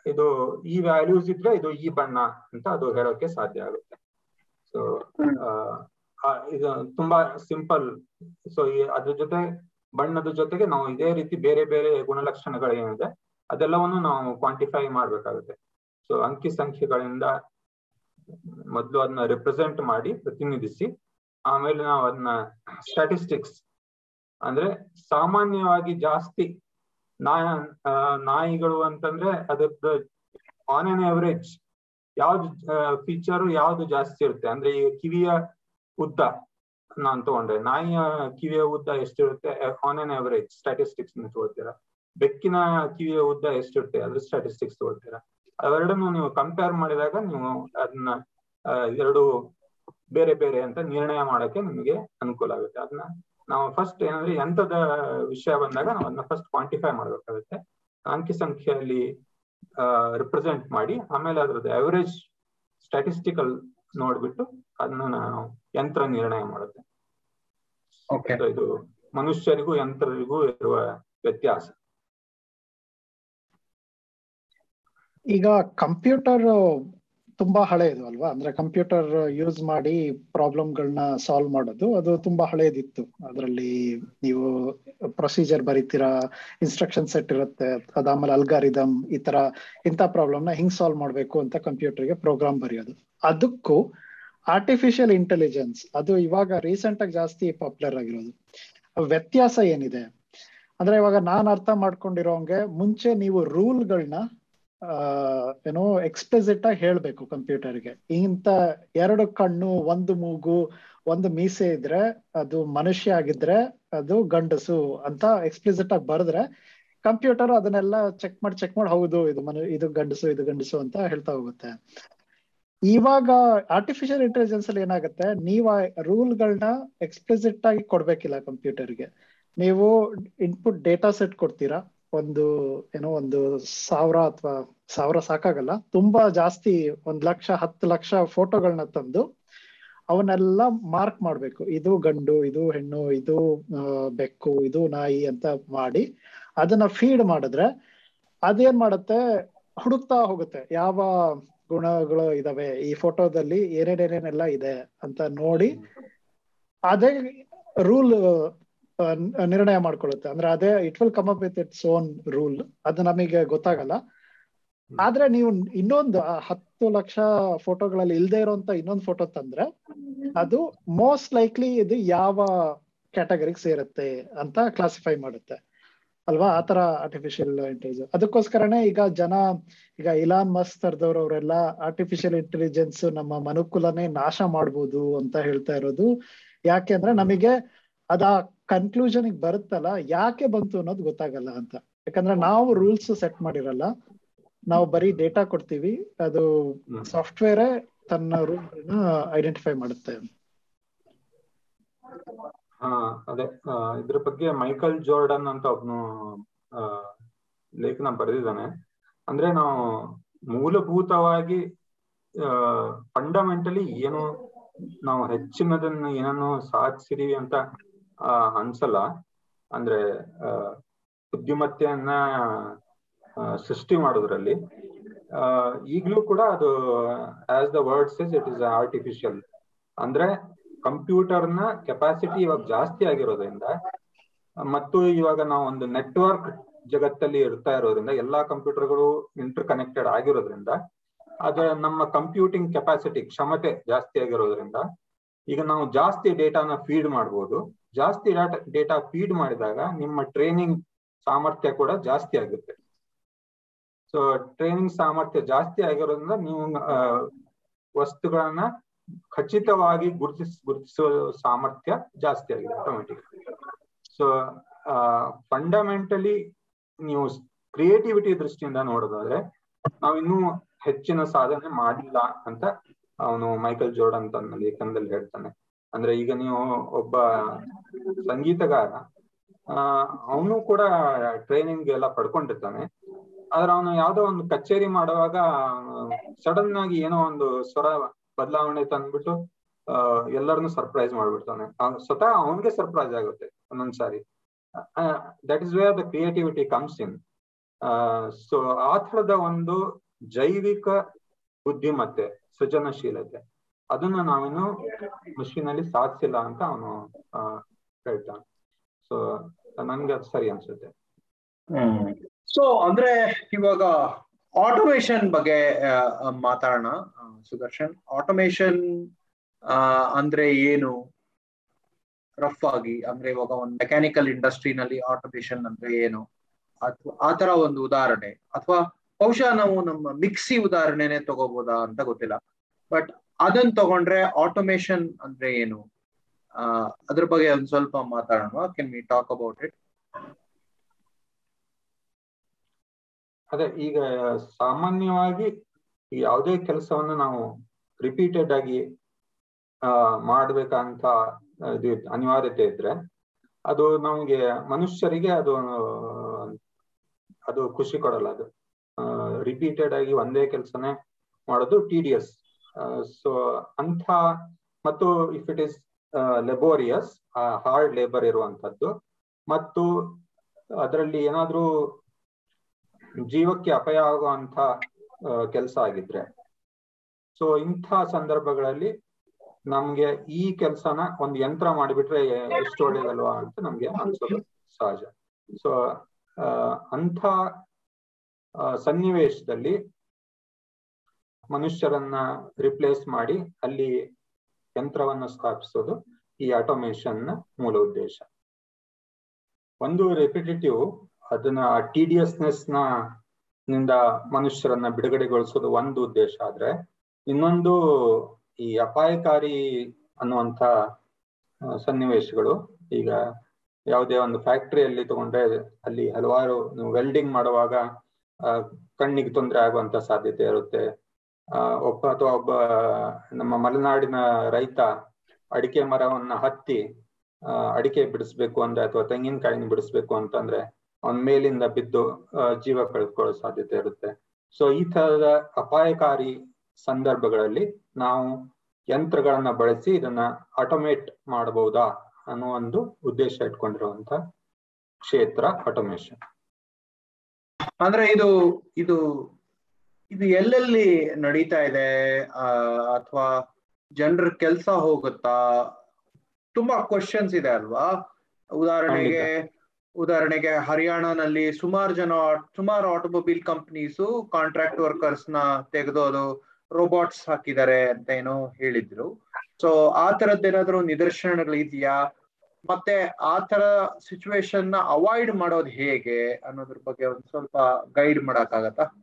ಇದು ಈ ವ್ಯಾಲ್ಯೂಸ್ ಇದ್ರೆ ಇದು ಈ ಬಣ್ಣ ಅಂತ ಅದು ಹೇಳೋಕೆ ಸಾಧ್ಯ ಆಗುತ್ತೆ. ಸೊ ಇದು ತುಂಬಾ ಸಿಂಪಲ್ ಸೊ ಅದ್ರ ಜೊತೆ ಬಣ್ಣದ ಜೊತೆಗೆ ನಾವು ಇದೇ ರೀತಿ ಬೇರೆ ಬೇರೆ ಗುಣಲಕ್ಷಣಗಳು ಏನಿದೆ ಅದೆಲ್ಲವನ್ನು ನಾವು ಕ್ವಾಂಟಿಫೈ ಮಾಡ್ಬೇಕಾಗುತ್ತೆ. ಸೊ ಅಂಕಿ ಸಂಖ್ಯೆಗಳಿಂದ ಮೊದಲು ಅದನ್ನ ರಿಪ್ರೆಸೆಂಟ್ ಮಾಡಿ ಪ್ರತಿನಿಧಿಸಿ ಆಮೇಲೆ ನಾವು ಅದನ್ನ ಸ್ಟಾಟಿಸ್ಟಿಕ್ಸ್ ಅಂದ್ರೆ ಸಾಮಾನ್ಯವಾಗಿ ಜಾಸ್ತಿ ನಾಯ ನಾಯಿಗಳು ಅಂತಂದ್ರೆ ಅದ್ರದ್ದು ಆನ್ ಎನ್ ಅವರೇಜ್ ಯಾವ್ದು ಫೀಚರ್ ಯಾವ್ದು ಜಾಸ್ತಿ ಇರುತ್ತೆ? ಅಂದ್ರೆ ಈ ಕಿವಿಯ ಉದ್ದ ನಾನ್ ತಗೊಂಡ್ರೆ ನಾಯಿಯ ಕಿವಿಯ ಉದ್ದ ಎಷ್ಟಿರುತ್ತೆ? ಆನ್ ಆನ್ ಅವರೇಜ್ ಸ್ಟಾಟಿಸ್ಟಿಕ್ಸ್ ತಗೋತೀರಾ ಬೆಕ್ಕಿನ ಕಿವಿಯ ಉದ್ದ ಎಷ್ಟಿರುತ್ತೆ? ಅದ್ರ ಸ್ಟಾಟಿಸ್ಟಿಕ್ಸ್ ತಗೋತೀರಾ ಅವೆರಡನ್ನು ನೀವು ಕಂಪೇರ್ ಮಾಡಿದಾಗ ನೀವು ಅದನ್ನ ಎರಡು ಬೇರೆ ಬೇರೆ ಅಂತ ನಿರ್ಣಯ ಮಾಡಕ್ಕೆ ನಿಮಗೆ ಅನುಕೂಲ ಆಗುತ್ತೆ. ಅದನ್ನ ನಾವು ಫಸ್ಟ್ ಏನಂದ್ರೆ ಎಂತದ ವಿಷಯ ಬಂದಾಗ ನಾವು ಅದನ್ನ ಫಸ್ಟ್ ಕ್ವಾಂಟಿಫೈ ಮಾಡ್ಬೇಕಾಗುತ್ತೆ. ಅಂಕಿ ಸಂಖ್ಯೆಯಲ್ಲಿ ರಿಪ್ರೆಸೆಂಟ್ ಮಾಡಿ ಆಮೇಲೆ ಅದ್ರದ್ದು ಅವರೇಜ್ ಸ್ಟಾಟಿಸ್ಟಿಕಲ್ ನೋಡ್ಬಿಟ್ಟು ಅದನ್ನ ಯಂತ್ರ ನಿರ್ಣಯ ಮಾಡುತ್ತೆ. ಇದು ಮನುಷ್ಯರಿಗೂ ಯಂತ್ರರಿಗೂ ಇರುವ ವ್ಯತ್ಯಾಸ. ಈಗ ಕಂಪ್ಯೂಟರ್ ತುಂಬಾ ಹಳೆಯದು ಅಲ್ವಾ? ಅಂದ್ರೆ ಕಂಪ್ಯೂಟರ್ ಯೂಸ್ ಮಾಡಿ ಪ್ರಾಬ್ಲಮ್ ಪ್ರಾಬ್ಲಮ್ಗಳನ್ನ ಸಾಲ್ವ್ ಮಾಡೋದು, ಅದು ತುಂಬಾ ಹಳೆಯದಿತ್ತು ಅದರಲ್ಲಿ ನೀವು ಪ್ರೊಸೀಜರ್ ಬರೀತೀರಾ, ಇನ್ಸ್ಟ್ರಕ್ಷನ್ ಸೆಟ್ ಇರುತ್ತೆ, ಅದಾದ್ಮೇಲೆ ಅಲ್ಗಾರಿದಮ್ ಈ ತರ ಇಂಥ ಪ್ರಾಬ್ಲಮ್ನ ಹಿಂಗ್ ಸಾಲ್ವ್ ಮಾಡ್ಬೇಕು ಅಂತ ಕಂಪ್ಯೂಟರ್ಗೆ ಪ್ರೋಗ್ರಾಮ್ ಬರೆಯೋದು. ಅದಕ್ಕೂ ಆರ್ಟಿಫಿಷಿಯಲ್ ಇಂಟೆಲಿಜೆನ್ಸ್ ಅದು ಇವಾಗ ರೀಸೆಂಟ್ ಆಗಿ ಜಾಸ್ತಿ ಪಾಪ್ಯುಲರ್ ಆಗಿರೋದು. ವ್ಯತ್ಯಾಸ ಏನಿದೆ? ಅಂದ್ರೆ ಇವಾಗ ನಾನ್ ಅರ್ಥ ಮಾಡ್ಕೊಂಡಿರೋಂಗೆ ಮುಂಚೆ ನೀವು ರೂಲ್ಗಳನ್ನ ಏನೋ ಎಕ್ಸ್ಪ್ಲಿಸಿಟ್ ಆಗಿ ಹೇಳ್ಬೇಕು ಕಂಪ್ಯೂಟರ್ಗೆ. ಇಂತ ಎರಡು ಕಣ್ಣು, ಒಂದು ಮೂಗು, ಒಂದು ಮೀಸೆ ಇದ್ರೆ ಅದು ಮನುಷ್ಯ ಆಗಿದ್ರೆ ಅದು ಗಂಡಸು ಅಂತ ಎಕ್ಸ್ಪ್ಲಿಸಿಟ್ ಆಗಿ ಬರೆದ್ರೆ ಕಂಪ್ಯೂಟರ್ ಅದನ್ನೆಲ್ಲ ಚೆಕ್ ಮಾಡಿ ಚೆಕ್ ಮಾಡಿ, ಹೌದು, ಇದು ಮನು, ಇದು ಗಂಡಸು ಇದು ಗಂಡಸು ಅಂತ ಹೇಳ್ತಾ ಹೋಗುತ್ತೆ. ಇವಾಗ ಆರ್ಟಿಫಿಷಿಯಲ್ ಇಂಟೆಲಿಜೆನ್ಸ್ ಅಲ್ಲಿ ಏನಾಗುತ್ತೆ? ನೀವು ಆ ರೂಲ್ಗಳನ್ನ ಎಕ್ಸ್ಪ್ಲಿಸಿಟ್ ಆಗಿ ಕೊಡ್ಬೇಕಿಲ್ಲ ಕಂಪ್ಯೂಟರ್ಗೆ. ನೀವು ಇನ್ಪುಟ್ ಡೇಟಾ ಸೆಟ್ ಕೊಡ್ತೀರಾ? ಒಂದು ಏನೋ ಒಂದು ಸಾವಿರ ಅಥವಾ ಸಾವಿರ ಸಾಕಾಗಲ್ಲ. ತುಂಬಾ ಜಾಸ್ತಿ ಒಂದ್ ಲಕ್ಷ ಹತ್ತು ಲಕ್ಷ ಫೋಟೋಗಳನ್ನ ತಂದು ಅವನ್ನೆಲ್ಲ ಮಾರ್ಕ್ ಮಾಡ್ಬೇಕು. ಇದು ಗಂಡು ಇದು ಹೆಣ್ಣು ಇದು ಬೆಕ್ಕು ಇದು ನಾಯಿ ಅಂತ ಮಾಡಿ ಅದನ್ನ ಫೀಡ್ ಮಾಡಿದ್ರೆ ಅದೇನ್ ಮಾಡುತ್ತೆ? ಹುಡುಕ್ತಾ ಹೋಗುತ್ತೆ. ಯಾವ ಗುಣಗಳು ಇದಾವೆ? ಈ ಫೋಟೋದಲ್ಲಿ ಏನೇನೇನೇನೆಲ್ಲ ಇದೆ ಅಂತ ನೋಡಿ ಅದೇ ರೂಲ್ ನಿರ್ಣಯ ಮಾಡ್ಕೊಳ್ಳುತ್ತೆ. ಅಂದ್ರೆ ಅದೇ it will come up with its own rule ಅದು ನಮಗೆ ಗೊತ್ತಾಗಲ್ಲ. ಆದ್ರೆ ನೀವು ಇನ್ನೊಂದು ಹತ್ತು ಲಕ್ಷ ಫೋಟೋಗಳಲ್ಲಿ ಇಲ್ದೇ ಇರುವಂತ ಇನ್ನೊಂದು ಫೋಟೋ ತಂದ್ರೆ ಅದು ಮೋಸ್ಟ್ ಲೈಕ್ಲಿ ಇದು ಯಾವ ಕ್ಯಾಟಗರಿಗೆ ಸೇರುತ್ತೆ ಅಂತ ಕ್ಲಾಸಿಫೈ ಮಾಡುತ್ತೆ. ಅಲ್ವಾ? ಆತರ ಆರ್ಟಿಫಿಷಿಯಲ್ ಇಂಟೆಲಿಜೆನ್ಸ್ ಅದಕ್ಕೋಸ್ಕರನೇ ಈಗ ಜನ ಈಗ ಇಲಾನ್ ಮಸ್ ತರದವ್ರು ಅವರೆಲ್ಲ ಆರ್ಟಿಫಿಷಿಯಲ್ ಇಂಟೆಲಿಜೆನ್ಸ್ ನಮ್ಮ ಮನುಕುಲನೇ ನಾಶ ಮಾಡ್ಬೋದು ಅಂತ ಹೇಳ್ತಾ ಇರೋದು. ಯಾಕೆ ಅಂದ್ರೆ ನಮಗೆ ಅದ ಕನ್ಕ್ಲೂಷನ್ ಬರುತ್ತಲ್ಲ ಯಾಕೆ ಬಂತು ಅನ್ನೋದು ಗೊತ್ತಾಗಲ್ಲ ಅಂತ. ಯಾಕಂದ್ರೆ ನಾವು ರೂಲ್ಸ್ ಸೆಟ್ ಮಾಡಿರಲ್ಲ ನಾವು ಬರೀ ಡೇಟಾ ಕೊಡ್ತೀವಿ ಅದು ಸಾಫ್ಟ್ವೇರ್ ತನ್ನ ರೂಲ್ ಐಡೆಂಟಿಫೈ ಮಾಡುತ್ತೆ. ಅದೇ ಇದ್ರ ಬಗ್ಗೆ ಮೈಕಲ್ ಜೋರ್ಡನ್ ಅಂತ ಒಬ್ನು ಲೇಖನ ಬರೆದಿದ್ದಾನೆ. ಅಂದ್ರೆ ನಾವು ಮೂಲಭೂತವಾಗಿ ಫಂಡಮೆಂಟಲಿ ಏನು ನಾವು ಹೆಚ್ಚಿನದನ್ನ ಏನನ್ನು ಸಾಧಿಸಿದೀವಿ ಅಂತ ಅನ್ಸಲ್ಲ. ಅಂದ್ರೆ ಬುದ್ಧಿಮತ್ತೆಯನ್ನ ಸೃಷ್ಟಿ ಮಾಡೋದ್ರಲ್ಲಿ. ಈಗಲೂ ಕೂಡ ಅದು as the words is it is artificial ಅಂದ್ರೆ, ಕಂಪ್ಯೂಟರ್ನ ಕೆಪಾಸಿಟಿ ಇವಾಗ ಜಾಸ್ತಿ ಆಗಿರೋದ್ರಿಂದ, ಮತ್ತು ಇವಾಗ ನಾವು ಒಂದು ನೆಟ್ವರ್ಕ್ ಜಗತ್ತಲ್ಲಿ ಇರ್ತಾ ಇರೋದ್ರಿಂದ, ಎಲ್ಲಾ ಕಂಪ್ಯೂಟರ್ಗಳು ಇಂಟರ್ ಕನೆಕ್ಟೆಡ್ ಆಗಿರೋದ್ರಿಂದ, ಅದ ನಮ್ಮ ಕಂಪ್ಯೂಟಿಂಗ್ ಕೆಪಾಸಿಟಿ ಕ್ಷಮತೆ ಜಾಸ್ತಿ ಆಗಿರೋದ್ರಿಂದ, ಈಗ ನಾವು ಜಾಸ್ತಿ ಡೇಟಾನ ಫೀಡ್ ಮಾಡ್ಬೋದು. ಜಾಸ್ತಿ ಡಾಟಾ ಫೀಡ್ ಮಾಡಿದಾಗ ನಿಮ್ಮ ಟ್ರೈನಿಂಗ್ ಸಾಮರ್ಥ್ಯ ಕೂಡ ಜಾಸ್ತಿ ಆಗುತ್ತೆ. ಸೊ ಟ್ರೈನಿಂಗ್ ಸಾಮರ್ಥ್ಯ ಜಾಸ್ತಿ ಆಗಿರೋದ್ರಿಂದ ನೀವು ವಸ್ತುಗಳನ್ನ ಖಚಿತವಾಗಿ ಗುರುತಿಸ್ ಗುರುತಿಸುವ ಸಾಮರ್ಥ್ಯ ಜಾಸ್ತಿ ಆಗಿದೆ ಆಟೋಮೆಟಿಕ್ ಸೊ ಫಂಡಮೆಂಟಲಿ ನೀವು ಕ್ರಿಯೇಟಿವಿಟಿ ದೃಷ್ಟಿಯಿಂದ ನೋಡೋದಾದ್ರೆ ನಾವು ಇನ್ನೂ ಹೆಚ್ಚಿನ ಸಾಧನೆ ಮಾಡಿಲ್ಲ ಅಂತ ಅವನು ಮೈಕಲ್ ಜೋರ್ಡನ್ ಅಂತ ಲೇಖನದಲ್ಲಿ ಹೇಳ್ತಾನೆ. ಅಂದ್ರೆ ಈಗ ನೀವು ಒಬ್ಬ ಸಂಗೀತಗಾರ ಅವನು ಕೂಡ ಟ್ರೈನಿಂಗ್ ಎಲ್ಲ ಪಡ್ಕೊಂಡಿರ್ತಾನೆ ಆದ್ರೆ ಅವನು ಯಾವ್ದೋ ಒಂದು ಕಚೇರಿ ಮಾಡುವಾಗ ಸಡನ್ ಆಗಿ ಏನೋ ಒಂದು ಸ್ವರ ಬದಲಾವಣೆ ತಂದ್ಬಿಟ್ಟು ಅಹ್ ಎಲ್ಲರನ್ನು ಸರ್ಪ್ರೈಸ್ ಮಾಡ್ಬಿಡ್ತಾನೆ. ಸ್ವತಃ ಅವನ್ಗೆ ಸರ್ಪ್ರೈಸ್ ಆಗುತ್ತೆ ಒಂದೊಂದ್ಸಾರಿ. That is where the creativity comes in so ಆ ಥರದ ಒಂದು ಜೈವಿಕ ಬುದ್ಧಿಮತ್ತೆ, ಸೃಜನಶೀಲತೆ. ಅದನ್ನ ನಾವೇನು ಮಷೀನ್ ಅಲ್ಲಿ ಸಾಧಿಸಿಲ್ಲ ಅಂತ ಅವನು ಹೇಳ್ತಾನೆ. ಸೊ ನನ್ಗೆ ಅದು ಸರಿ ಅನ್ಸುತ್ತೆ. ಸೊ ಅಂದ್ರೆ ಇವಾಗ ಆಟೋಮೇಶನ್ ಬಗ್ಗೆ ಮಾತಾಡೋಣ. ಸುದರ್ಶನ್ ಆಟೋಮೇಶನ್ ಅಂದ್ರೆ ಏನು? ರಫ್ ಆಗಿ, ಅಂದ್ರೆ ಇವಾಗ ಒಂದು ಮೆಕ್ಯಾನಿಕಲ್ ಇಂಡಸ್ಟ್ರಿನಲ್ಲಿ ಆಟೋಮೇಶನ್ ಅಂದ್ರೆ ಏನು? ಅಥವಾ ಆತರ ಒಂದು ಉದಾಹರಣೆ. ಅಥವಾ, ಬಹುಶಃ ನಾವು ನಮ್ಮ ಮಿಕ್ಸಿ ಉದಾಹರಣೆನೆ ತಗೋಬೋದಾ ಅಂತ ಗೊತ್ತಿಲ್ಲ. ಬಟ್ ಅದನ್ನ ತಗೊಂಡ್ರೆ ಆಟೋಮೇಶನ್ ಅಂದ್ರೆ ಏನು? ಅದ್ರ ಬಗ್ಗೆ ಒಂದ್ ಸ್ವಲ್ಪ ಮಾತಾಡೋಣ. Can we talk about it ಅದೇ, ಈಗ ಸಾಮಾನ್ಯವಾಗಿ ಯಾವುದೇ ಕೆಲಸವನ್ನು ನಾವು ರಿಪೀಟೆಡ್ ಆಗಿ ಮಾಡ್ಬೇಕಂತ ಇದು ಅನಿವಾರ್ಯತೆ ಇದ್ರೆ, ಅದು ನಮ್ಗೆ ಮನುಷ್ಯರಿಗೆ ಅದು ಅದು ಖುಷಿ ಕೊಡಲ್ಲ ಅದು. ರಿಪೀಟೆಡ್ ಆಗಿ ಒಂದೇ ಕೆಲಸನೇ ಮಾಡೋದು ಟಿ ಸೊ ಅಂಥ ಮತ್ತು if it is laborious hard labour ಇರುವಂತದ್ದು ಮತ್ತು ಅದರಲ್ಲಿ ಏನಾದ್ರೂ ಜೀವಕ್ಕೆ ಅಪಾಯ ಆಗುವಂತ ಕೆಲಸ ಆಗಿದ್ರೆ. ಸೊ ಇಂಥ ಸಂದರ್ಭಗಳಲ್ಲಿ ನಮ್ಗೆ ಈ ಕೆಲಸನ ಒಂದು ಯಂತ್ರ ಮಾಡಿಬಿಟ್ರೆ ಎಷ್ಟು ಒಳ್ಳೇದಲ್ವಾ ಅಂತ ನಮ್ಗೆ ಅನ್ಸೋದು ಸಹಜ. ಸೊ ಅಂಥ ಸನ್ನಿವೇಶದಲ್ಲಿ ಮನುಷ್ಯರನ್ನ ರಿಪ್ಲೇಸ್ ಮಾಡಿ ಅಲ್ಲಿ ಯಂತ್ರವನ್ನು ಸ್ಥಾಪಿಸೋದು ಈ ಆಟೋಮೇಶನ್ನ ಮೂಲ ಉದ್ದೇಶ. ಒಂದು ರೆಪಿಟೇಟಿವ್ ಅದನ್ನ ಟಿಡಿಯಸ್ನೆಸ್ನ ನಿಂದ ಮನುಷ್ಯರನ್ನ ಬಿಡುಗಡೆಗೊಳಿಸೋದು ಒಂದು ಉದ್ದೇಶ ಆದ್ರೆ, ಇನ್ನೊಂದು ಈ ಅಪಾಯಕಾರಿ ಅನ್ನುವಂತ ಸನ್ನಿವೇಶಗಳು, ಈಗ ಯಾವುದೇ ಒಂದು ಫ್ಯಾಕ್ಟರಿಯಲ್ಲಿ ತಗೊಂಡ್ರೆ ಅಲ್ಲಿ ಹಲವಾರು ವೆಲ್ಡಿಂಗ್ ಮಾಡುವಾಗ ಕಣ್ಣಿಗೆ ತೊಂದರೆ ಆಗುವಂತ ಸಾಧ್ಯತೆ ಇರುತ್ತೆ. ಒಬ್ಬ ಅಥವಾ ಒಬ್ಬ ನಮ್ಮ ಮಲೆನಾಡಿನ ರೈತ ಅಡಿಕೆ ಮರವನ್ನ ಹತ್ತಿ ಅಡಿಕೆ ಬಿಡಿಸ್ಬೇಕು ಅಂದ್ರೆ ಅಥವಾ ತೆಂಗಿನಕಾಯಿನ ಬಿಡಿಸ್ಬೇಕು ಅಂತಂದ್ರೆ ಅವನ ಮೇಲಿಂದ ಬಿದ್ದು ಜೀವ ಕಳ್ಕೊಳ್ಳೋ ಸಾಧ್ಯತೆ ಇರುತ್ತೆ. ಸೊ ಈ ತರದ ಅಪಾಯಕಾರಿ ಸಂದರ್ಭಗಳಲ್ಲಿ ನಾವು ಯಂತ್ರಗಳನ್ನ ಬಳಸಿ ಇದನ್ನ ಆಟೋಮೇಟ್ ಮಾಡಬಹುದಾ ಅನ್ನೋ ಒಂದು ಉದ್ದೇಶ ಇಟ್ಕೊಂಡಿರುವಂತ ಕ್ಷೇತ್ರ ಆಟೋಮೇಶನ್ ಅಂದ್ರೆ ಇದು ಇದು ಇದು ಎಲ್ಲೆಲ್ಲಿ ನಡೀತಾ ಇದೆ? ಅಥವಾ ಜನರ ಕೆಲಸ ಹೋಗುತ್ತಾ? ತುಂಬಾ ಕ್ವಶನ್ಸ್ ಇದೆ ಅಲ್ವಾ? ಉದಾಹರಣೆಗೆ ಉದಾಹರಣೆಗೆ ಹರಿಯಾಣನಲ್ಲಿ ಸುಮಾರು ಜನ ಸುಮಾರು ಆಟೋಮೊಬೈಲ್ ಕಂಪ್ನೀಸು ಕಾಂಟ್ರಾಕ್ಟ್ ವರ್ಕರ್ಸ್ನ ತೆಗೆದು ಅದು ರೋಬೋಟ್ಸ್ ಹಾಕಿದ್ದಾರೆ ಅಂತ ಏನೋ ಹೇಳಿದ್ರು. ಸೊ ಆ ತರದ್ದು ಏನಾದ್ರು ನಿದರ್ಶನಗಳು ಇದೆಯಾ? ಮತ್ತೆ ಆ ತರ ಸಿಚುವೇಶನ್ನ ಅವಾಯ್ಡ್ ಮಾಡೋದು ಹೇಗೆ ಅನ್ನೋದ್ರ ಬಗ್ಗೆ ಒಂದ್ ಸ್ವಲ್ಪ ಗೈಡ್ ಮಾಡಕ್ಕಾಗತ್ತಾ?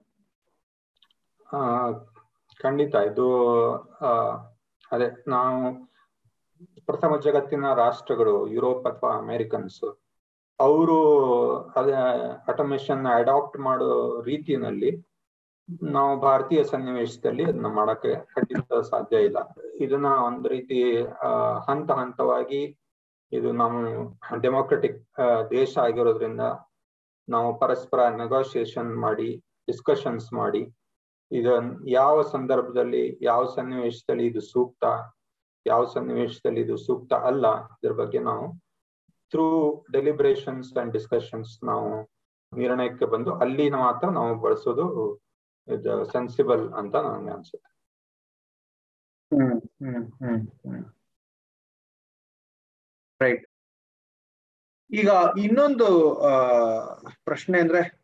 ಖಂಡಿತ ಇದು ಅದೇ ನಾವು ಪ್ರಥಮ ಜಗತ್ತಿನ ರಾಷ್ಟ್ರಗಳು, ಯುರೋಪ್ ಅಥವಾ ಅಮೆರಿಕನ್ಸ್, ಅವರು ಅದೇ ಆಟೋಮೇಶನ್ ಅಡಾಪ್ಟ್ ಮಾಡೋ ರೀತಿಯಲ್ಲಿ ನಾವು ಭಾರತೀಯ ಸನ್ನಿವೇಶದಲ್ಲಿ ಅದನ್ನ ಮಾಡಕ್ಕೆ ಖಂಡಿತ ಸಾಧ್ಯ ಇಲ್ಲ. ಇದನ್ನ ಒಂದ್ ರೀತಿ ಹಂತ ಹಂತವಾಗಿ ಇದು ನಮ್ಮ ಡೆಮೋಕ್ರೆಟಿಕ್ ದೇಶ ಆಗಿರೋದ್ರಿಂದ ನಾವು ಪರಸ್ಪರ ನೆಗೋಸಿಯೇಷನ್ ಮಾಡಿ ಡಿಸ್ಕಷನ್ಸ್ ಮಾಡಿ ಇದನ್ ಯಾವ ಸಂದರ್ಭದಲ್ಲಿ, ಯಾವ ಸನ್ನಿವೇಶದಲ್ಲಿ ಇದು ಸೂಕ್ತ, ಯಾವ ಸನ್ನಿವೇಶದಲ್ಲಿ ಇದು ಸೂಕ್ತ ಅಲ್ಲ, ಇದ್ರ ಬಗ್ಗೆ ನಾವು ಥ್ರೂ ಡೆಲಿಬ್ರೇಷನ್ಸ್ ಅಂಡ್ ಡಿಸ್ಕಷನ್ಸ್ ನಾವು ನಿರ್ಣಯಕ್ಕೆ ಬಂದು ಅಲ್ಲಿ ಮಾತ್ರ ನಾವು ಬಳಸೋದು, ಇದು ಸೆನ್ಸಿಬಲ್ ಅಂತ ನನಗೆ ಅನ್ಸುತ್ತೆ. ರೈಟ್ ಈಗ ಇನ್ನೊಂದು ಪ್ರಶ್ನೆ ಅಂದ್ರೆ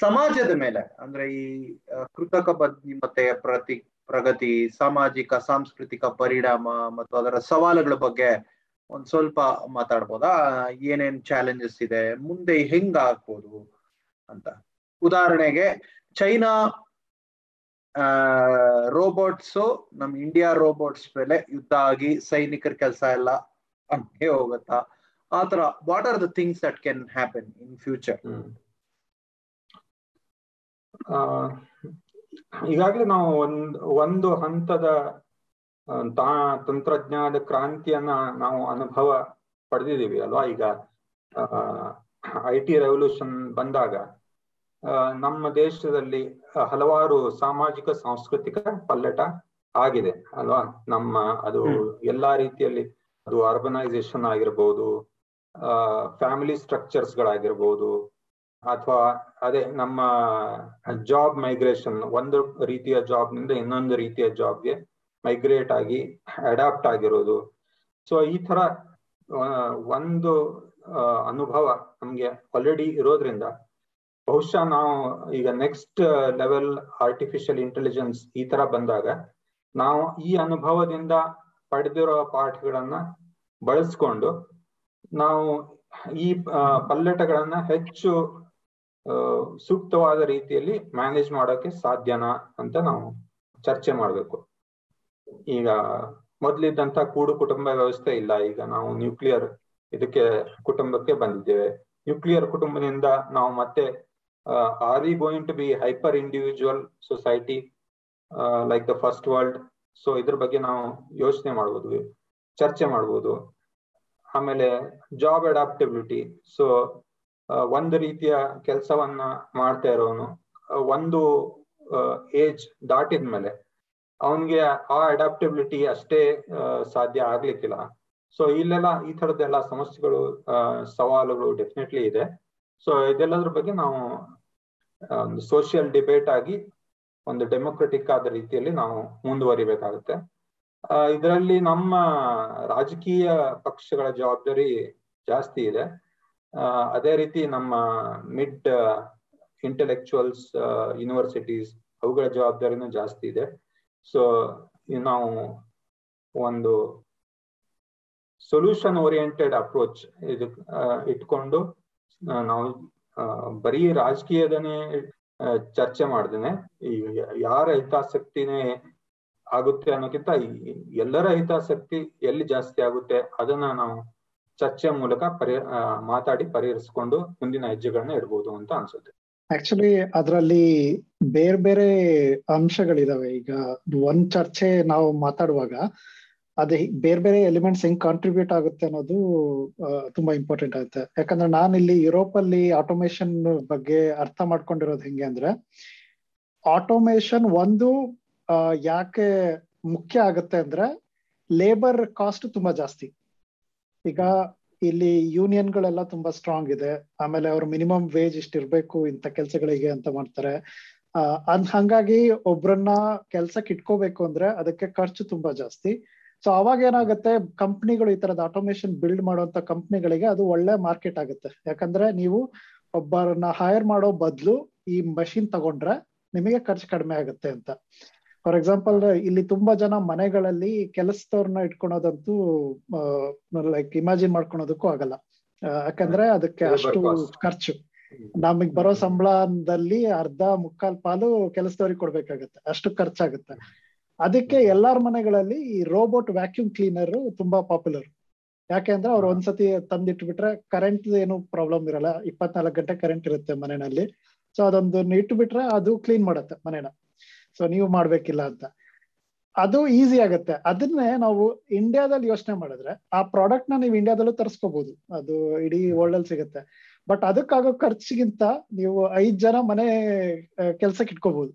ಸಮಾಜದ ಮೇಲೆ, ಅಂದ್ರೆ ಈ ಕೃತಕ ಬುದ್ಧಿಮತ್ತೆಯ ಪ್ರತಿ, ಪ್ರಗತಿ, ಸಾಮಾಜಿಕ, ಸಾಂಸ್ಕೃತಿಕ ಪರಿಣಾಮ ಮತ್ತು ಅದರ ಸವಾಲುಗಳ ಬಗ್ಗೆ ಒಂದ್ ಸ್ವಲ್ಪ ಮಾತಾಡ್ಬೋದಾ? ಏನೇನ್ ಚಾಲೆಂಜಸ್ ಇದೆ? ಮುಂದೆ ಹೆಂಗ ಆಗ್ಬೋದು ಅಂತ. ಉದಾಹರಣೆಗೆ, ಚೈನಾ, ಆ, ರೋಬೋಟ್ಸ್, ನಮ್ ಇಂಡಿಯಾ ರೋಬೋಟ್ಸ್ ಮೇಲೆ ಯುದ್ಧ ಆಗಿ ಸೈನಿಕರ ಕೆಲಸ ಎಲ್ಲ ಹಂಗೆ ಹೋಗುತ್ತಾ? ಆತರ what are the things that can happen in future ಈಗಾಗಲೇ ನಾವು ಒಂದ್ ಒಂದು ಹಂತದ ತಂತ್ರಜ್ಞಾನದ ಕ್ರಾಂತಿಯನ್ನ ನಾವು ಅನುಭವ ಪಡೆದಿದ್ದೀವಿ ಅಲ್ವಾ ಈಗ? ಐ ಟಿ ರೆವಲ್ಯೂಷನ್ ಬಂದಾಗ ನಮ್ಮ ದೇಶದಲ್ಲಿ ಹಲವಾರು ಸಾಮಾಜಿಕ ಸಾಂಸ್ಕೃತಿಕ ಪಲ್ಲಟ ಆಗಿದೆ ಅಲ್ವಾ? ನಮ್ಮ ಅದು ಎಲ್ಲಾ ರೀತಿಯಲ್ಲಿ ಅದು ಅರ್ಬನೈಸೇಷನ್ ಆಗಿರ್ಬೋದು ಫ್ಯಾಮಿಲಿ ಸ್ಟ್ರಕ್ಚರ್ಸ್ ಗಳಾಗಿರ್ಬೋದು ಅಥವಾ ಅದೇ ನಮ್ಮ ಜಾಬ್ ಮೈಗ್ರೇಷನ್ ಒಂದು ರೀತಿಯ ಜಾಬ್ನಿಂದ ಇನ್ನೊಂದು ರೀತಿಯ ಜಾಬ್ಗೆ ಮೈಗ್ರೇಟ್ ಆಗಿ ಅಡಾಪ್ಟ್ ಆಗಿರೋದು. ಸೊ ಈ ತರ ಒಂದು ಅನುಭವ ನಮ್ಗೆ ಆಲ್ರೆಡಿ ಇರೋದ್ರಿಂದ ಬಹುಶಃ ನಾವು ಈಗ ನೆಕ್ಸ್ಟ್ ಲೆವೆಲ್ ಆರ್ಟಿಫಿಷಿಯಲ್ ಇಂಟೆಲಿಜೆನ್ಸ್ ಈ ತರ ಬಂದಾಗ ನಾವು ಈ ಅನುಭವದಿಂದ ಪಡೆದಿರೋ ಪಾಠಗಳನ್ನ ಬಳಸ್ಕೊಂಡು ನಾವು ಈ ಪಲ್ಲಟಗಳನ್ನ ಹೆಚ್ಚು ಸೂಕ್ತವಾದ ರೀತಿಯಲ್ಲಿ ಮ್ಯಾನೇಜ್ ಮಾಡೋಕೆ ಸಾಧ್ಯನಾ ಅಂತ ನಾವು ಚರ್ಚೆ ಮಾಡ್ಬೇಕು. ಈಗ ಮೊದ್ಲಿದ್ದಂತ ಕೂಡು ಕುಟುಂಬ ವ್ಯವಸ್ಥೆ ಇಲ್ಲ. ಈಗ ನಾವು ನ್ಯೂಕ್ಲಿಯರ್ ಇದಕ್ಕೆ ಕುಟುಂಬಕ್ಕೆ ಬಂದಿದ್ದೇವೆ. ನ್ಯೂಕ್ಲಿಯರ್ ಕುಟುಂಬದಿಂದ ನಾವು ಮತ್ತೆ are we going to be hyper individual society like the first world so ಇದ್ರ ಬಗ್ಗೆ ನಾವು ಯೋಚನೆ ಮಾಡ್ಬೋದು, ಚರ್ಚೆ ಮಾಡ್ಬೋದು. ಆಮೇಲೆ ಜಾಬ್ ಅಡಾಪ್ಟಬಿಲಿಟಿ ಸೊ ಒಂದು ರೀತಿಯ ಕೆಲಸವನ್ನ ಮಾಡ್ತಾ ಇರೋನು. ಒಂದು ಏಜ್ ದಾಟಿದ್ಮೇಲೆ ಅವನ್ಗೆ ಆ ಅಡಾಪ್ಟಬಿಲಿಟಿ ಅಷ್ಟೇ ಸಾಧ್ಯ ಆಗ್ಲಿಕ್ಕಿಲ್ಲ. ಸೊ ಇಲ್ಲೆಲ್ಲ ಈ ತರದ್ದೆಲ್ಲ ಸಮಸ್ಯೆಗಳು ಸವಾಲುಗಳು ಡೆಫಿನೆಟ್ಲಿ ಇದೆ. ಸೊ ಇದೆಲ್ಲದ್ರ ಬಗ್ಗೆ ನಾವು ಒಂದು ಸೋಷಿಯಲ್ ಡಿಬೇಟ್ ಆಗಿ ಒಂದು ಡೆಮೊಕ್ರೆಟಿಕ್ ಆದ ರೀತಿಯಲ್ಲಿ ನಾವು ಮುಂದುವರಿಬೇಕಾಗುತ್ತೆ. ಇದರಲ್ಲಿ ನಮ್ಮ ರಾಜಕೀಯ ಪಕ್ಷಗಳ ಜವಾಬ್ದಾರಿ ಜಾಸ್ತಿ ಇದೆ. ಅದೇ ರೀತಿ ನಮ್ಮ ಮಿಡ್ ಇಂಟೆಲೆಕ್ಚುಯಲ್ಸ್ ಯೂನಿವರ್ಸಿಟೀಸ್ ಅವುಗಳ ಜವಾಬ್ದಾರಿನೂ ಜಾಸ್ತಿ ಇದೆ. ಸೊ ನಾವು ಒಂದು ಸೊಲ್ಯೂಷನ್ ಓರಿಯೆಂಟೆಡ್ ಅಪ್ರೋಚ್ ಇದು ಇಟ್ಕೊಂಡು ನಾವು ಬರೀ ರಾಜಕೀಯದನೇ ಚರ್ಚೆ ಮಾಡ್ದೇನೆ. ಯಾರ ಹಿತಾಸಕ್ತಿನೇ ಆಗುತ್ತೆ ಅನ್ನೋಕ್ಕಿಂತ ಎಲ್ಲರ ಹಿತಾಸಕ್ತಿ ಎಲ್ಲಿ ಜಾಸ್ತಿ ಆಗುತ್ತೆ ಅದನ್ನ ನಾವು ಚರ್ಚೆ ಮೂಲಕ ಪರಿ ಮಾತಾಡಿ ಪರಿಹರಿಸಿಕೊಂಡು ಮುಂದಿನ ಹೆಜ್ಜೆಗಳನ್ನ ಇಡಬಹುದು ಅಂತ ಅನ್ಸುತ್ತೆ. ಆಕ್ಚುಲಿ ಅದರಲ್ಲಿ ಬೇರೆ ಬೇರೆ ಅಂಶಗಳಿದಾವೆ. ಈಗ ಒಂದ್ ಚರ್ಚೆ ನಾವು ಮಾತಾಡುವಾಗ ಅದೇ ಬೇರೆ ಬೇರೆ ಎಲಿಮೆಂಟ್ಸ್ ಹೆಂಗ್ ಕಾಂಟ್ರಿಬ್ಯೂಟ್ ಆಗುತ್ತೆ ಅನ್ನೋದು ತುಂಬಾ ಇಂಪಾರ್ಟೆಂಟ್ ಆಗುತ್ತೆ. ಯಾಕಂದ್ರೆ ನಾನು ಇಲ್ಲಿ ಯುರೋಪ್ ಅಲ್ಲಿ ಆಟೋಮೇಶನ್ ಬಗ್ಗೆ ಅರ್ಥ ಮಾಡ್ಕೊಂಡಿರೋದು ಹೆಂಗೆ ಅಂದ್ರೆ ಆಟೋಮೇಶನ್ ಒಂದು ಯಾಕೆ ಮುಖ್ಯ ಆಗುತ್ತೆ ಅಂದ್ರೆ ಲೇಬರ್ ಕಾಸ್ಟ್ ತುಂಬಾ ಜಾಸ್ತಿ. ಈಗ ಇಲ್ಲಿ ಯೂನಿಯನ್ ಗಳೆಲ್ಲ ತುಂಬಾ ಸ್ಟ್ರಾಂಗ್ ಇದೆ. ಆಮೇಲೆ ಅವ್ರ ಮಿನಿಮಮ್ ವೇಜ್ ಇಷ್ಟಿರ್ಬೇಕು ಇಂಥ ಕೆಲ್ಸಗಳಿಗೆ ಅಂತ ಮಾಡ್ತಾರೆ. ಅದ್ ಹಂಗಾಗಿ ಒಬ್ರನ್ನ ಕೆಲ್ಸಕ್ಕೆ ಇಟ್ಕೋಬೇಕು ಅಂದ್ರೆ ಅದಕ್ಕೆ ಖರ್ಚು ತುಂಬಾ ಜಾಸ್ತಿ. ಸೊ ಅವಾಗ ಏನಾಗುತ್ತೆ ಕಂಪ್ನಿಗಳು ಈ ತರದ ಆಟೋಮೇಶನ್ ಬಿಲ್ಡ್ ಮಾಡುವಂತ ಕಂಪ್ನಿಗಳಿಗೆ ಅದು ಒಳ್ಳೆ ಮಾರ್ಕೆಟ್ ಆಗುತ್ತೆ. ಯಾಕಂದ್ರೆ ನೀವು ಒಬ್ಬರನ್ನ ಹೈರ್ ಮಾಡೋ ಬದಲು ಈ ಮಷಿನ್ ತಗೊಂಡ್ರೆ ನಿಮಗೆ ಖರ್ಚು ಕಡಿಮೆ ಆಗುತ್ತೆ ಅಂತ. ಫಾರ್ ಎಕ್ಸಾಂಪಲ್ ಇಲ್ಲಿ ತುಂಬಾ ಜನ ಮನೆಗಳಲ್ಲಿ ಕೆಲಸದವ್ರನ್ನ ಇಟ್ಕೊಳೋದಂತೂ ಲೈಕ್ ಇಮ್ಯಾಜಿನ್ ಮಾಡ್ಕೊಳೋದಕ್ಕೂ ಆಗಲ್ಲ. ಯಾಕಂದ್ರೆ ಅದಕ್ಕೆ ಅಷ್ಟು ಖರ್ಚು. ನಮಗ್ ಬರೋ ಸಂಬಳದಲ್ಲಿ ಅರ್ಧ ಮುಕ್ಕಾಲ್ ಪಾಲು ಕೆಲಸದವ್ರಿಗೆ ಕೊಡ್ಬೇಕಾಗತ್ತೆ. ಅಷ್ಟು ಖರ್ಚಾಗುತ್ತೆ. ಅದಕ್ಕೆ ಎಲ್ಲಾರ ಮನೆಗಳಲ್ಲಿ ಈ ರೋಬೋಟ್ ವ್ಯಾಕ್ಯೂಮ್ ಕ್ಲೀನರ್ ತುಂಬಾ ಪಾಪ್ಯುಲರ್ ಯಾಕೆ ಅಂದ್ರೆ ಅವ್ರು ಒಂದ್ಸತಿ ತಂದಿಟ್ಬಿಟ್ರೆ ಕರೆಂಟ್ ಏನು ಪ್ರಾಬ್ಲಮ್ ಇರಲ್ಲ. ಇಪ್ಪತ್ನಾಲ್ಕು ಗಂಟೆ ಕರೆಂಟ್ ಇರುತ್ತೆ ಮನೆಯಲ್ಲಿ ಸೊ ಅದೊಂದು ಇಟ್ಬಿಟ್ರೆ ಅದು ಕ್ಲೀನ್ ಮಾಡುತ್ತೆ ಮನೇನ. ಸೊ ನೀವು ಮಾಡ್ಬೇಕಿಲ್ಲ ಅಂತ. ಅದು ಈಸಿ ಆಗತ್ತೆ. ಅದನ್ನೇ ನಾವು ಇಂಡಿಯಾದಲ್ಲಿ ಯೋಚನೆ ಮಾಡಿದ್ರೆ, ಆ ಪ್ರಾಡಕ್ಟ್ನ ನೀವು ಇಂಡಿಯಾದಲ್ಲೂ ತರಿಸ್ಕೋಬಹುದು ಅದು ಇಡೀ ವರ್ಲ್ಡ್ ಅಲ್ಲಿ ಸಿಗುತ್ತೆ. ಬಟ್ ಅದಕ್ಕಾಗೋ ಖರ್ಚಿಗಿಂತ ನೀವು ಐದ್ ಜನ ಮನೆ ಕೆಲ್ಸಕ್ಕೆ ಇಟ್ಕೋಬಹುದು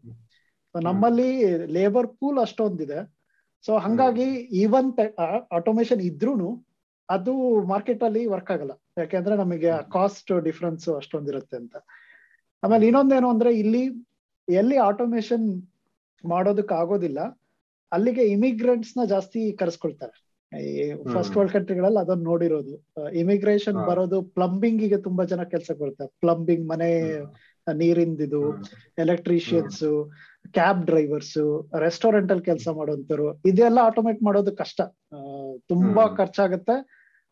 ನಮ್ಮಲ್ಲಿ ಲೇಬರ್ ಪೂಲ್ ಅಷ್ಟೊಂದಿದೆ. ಸೊ ಹಂಗಾಗಿ ಈವನ್ ಆಟೋಮೇಶನ್ ಇದ್ರೂನು ಅದು ಮಾರ್ಕೆಟ್ ಅಲ್ಲಿ ವರ್ಕ್ ಆಗಲ್ಲ. ಯಾಕೆಂದ್ರೆ ನಮಗೆ ಕಾಸ್ಟ್ ಡಿಫ್ರೆನ್ಸ್ ಅಷ್ಟೊಂದಿರುತ್ತೆ ಅಂತ. ಆಮೇಲೆ ಇನ್ನೊಂದೇನು ಅಂದ್ರೆ ಇಲ್ಲಿ, ಎಲ್ಲಿ ಆಟೋಮೇಶನ್ ಮಾಡೋದಕ್ ಆಗೋದಿಲ್ಲ ಅಲ್ಲಿಗೆ ಇಮಿಗ್ರೆಂಟ್ಸ್ನ ಜಾಸ್ತಿ ಕರೆಸ್ಕೊಳ್ತಾರೆ. ಈ ಫಸ್ಟ್ ವರ್ಲ್ಡ್ ಕಂಟ್ರಿಗಳಲ್ಲಿ ಅದನ್ನ ನೋಡಿರೋದು. ಇಮಿಗ್ರೇಷನ್ ಬರೋದು ಪ್ಲಂಬಿಂಗ್ಗೆ ತುಂಬಾ ಜನ ಕೆಲ್ಸಕ್ಕೆ ಬರ್ತಾರೆ. ಪ್ಲಂಬಿಂಗ್ ಮನೆ ನೀರಿಂದಿದು ಎಲೆಕ್ಟ್ರಿಷಿಯನ್ಸ್ ಕ್ಯಾಬ್ ಡ್ರೈವರ್ಸ್ ರೆಸ್ಟೋರೆಂಟ್ ಅಲ್ಲಿ ಕೆಲಸ ಮಾಡುವಂತರು ಇದೆಲ್ಲ ಆಟೋಮೇಟ್ ಮಾಡೋದು ಕಷ್ಟ. ತುಂಬಾ ಖರ್ಚಾಗುತ್ತೆ.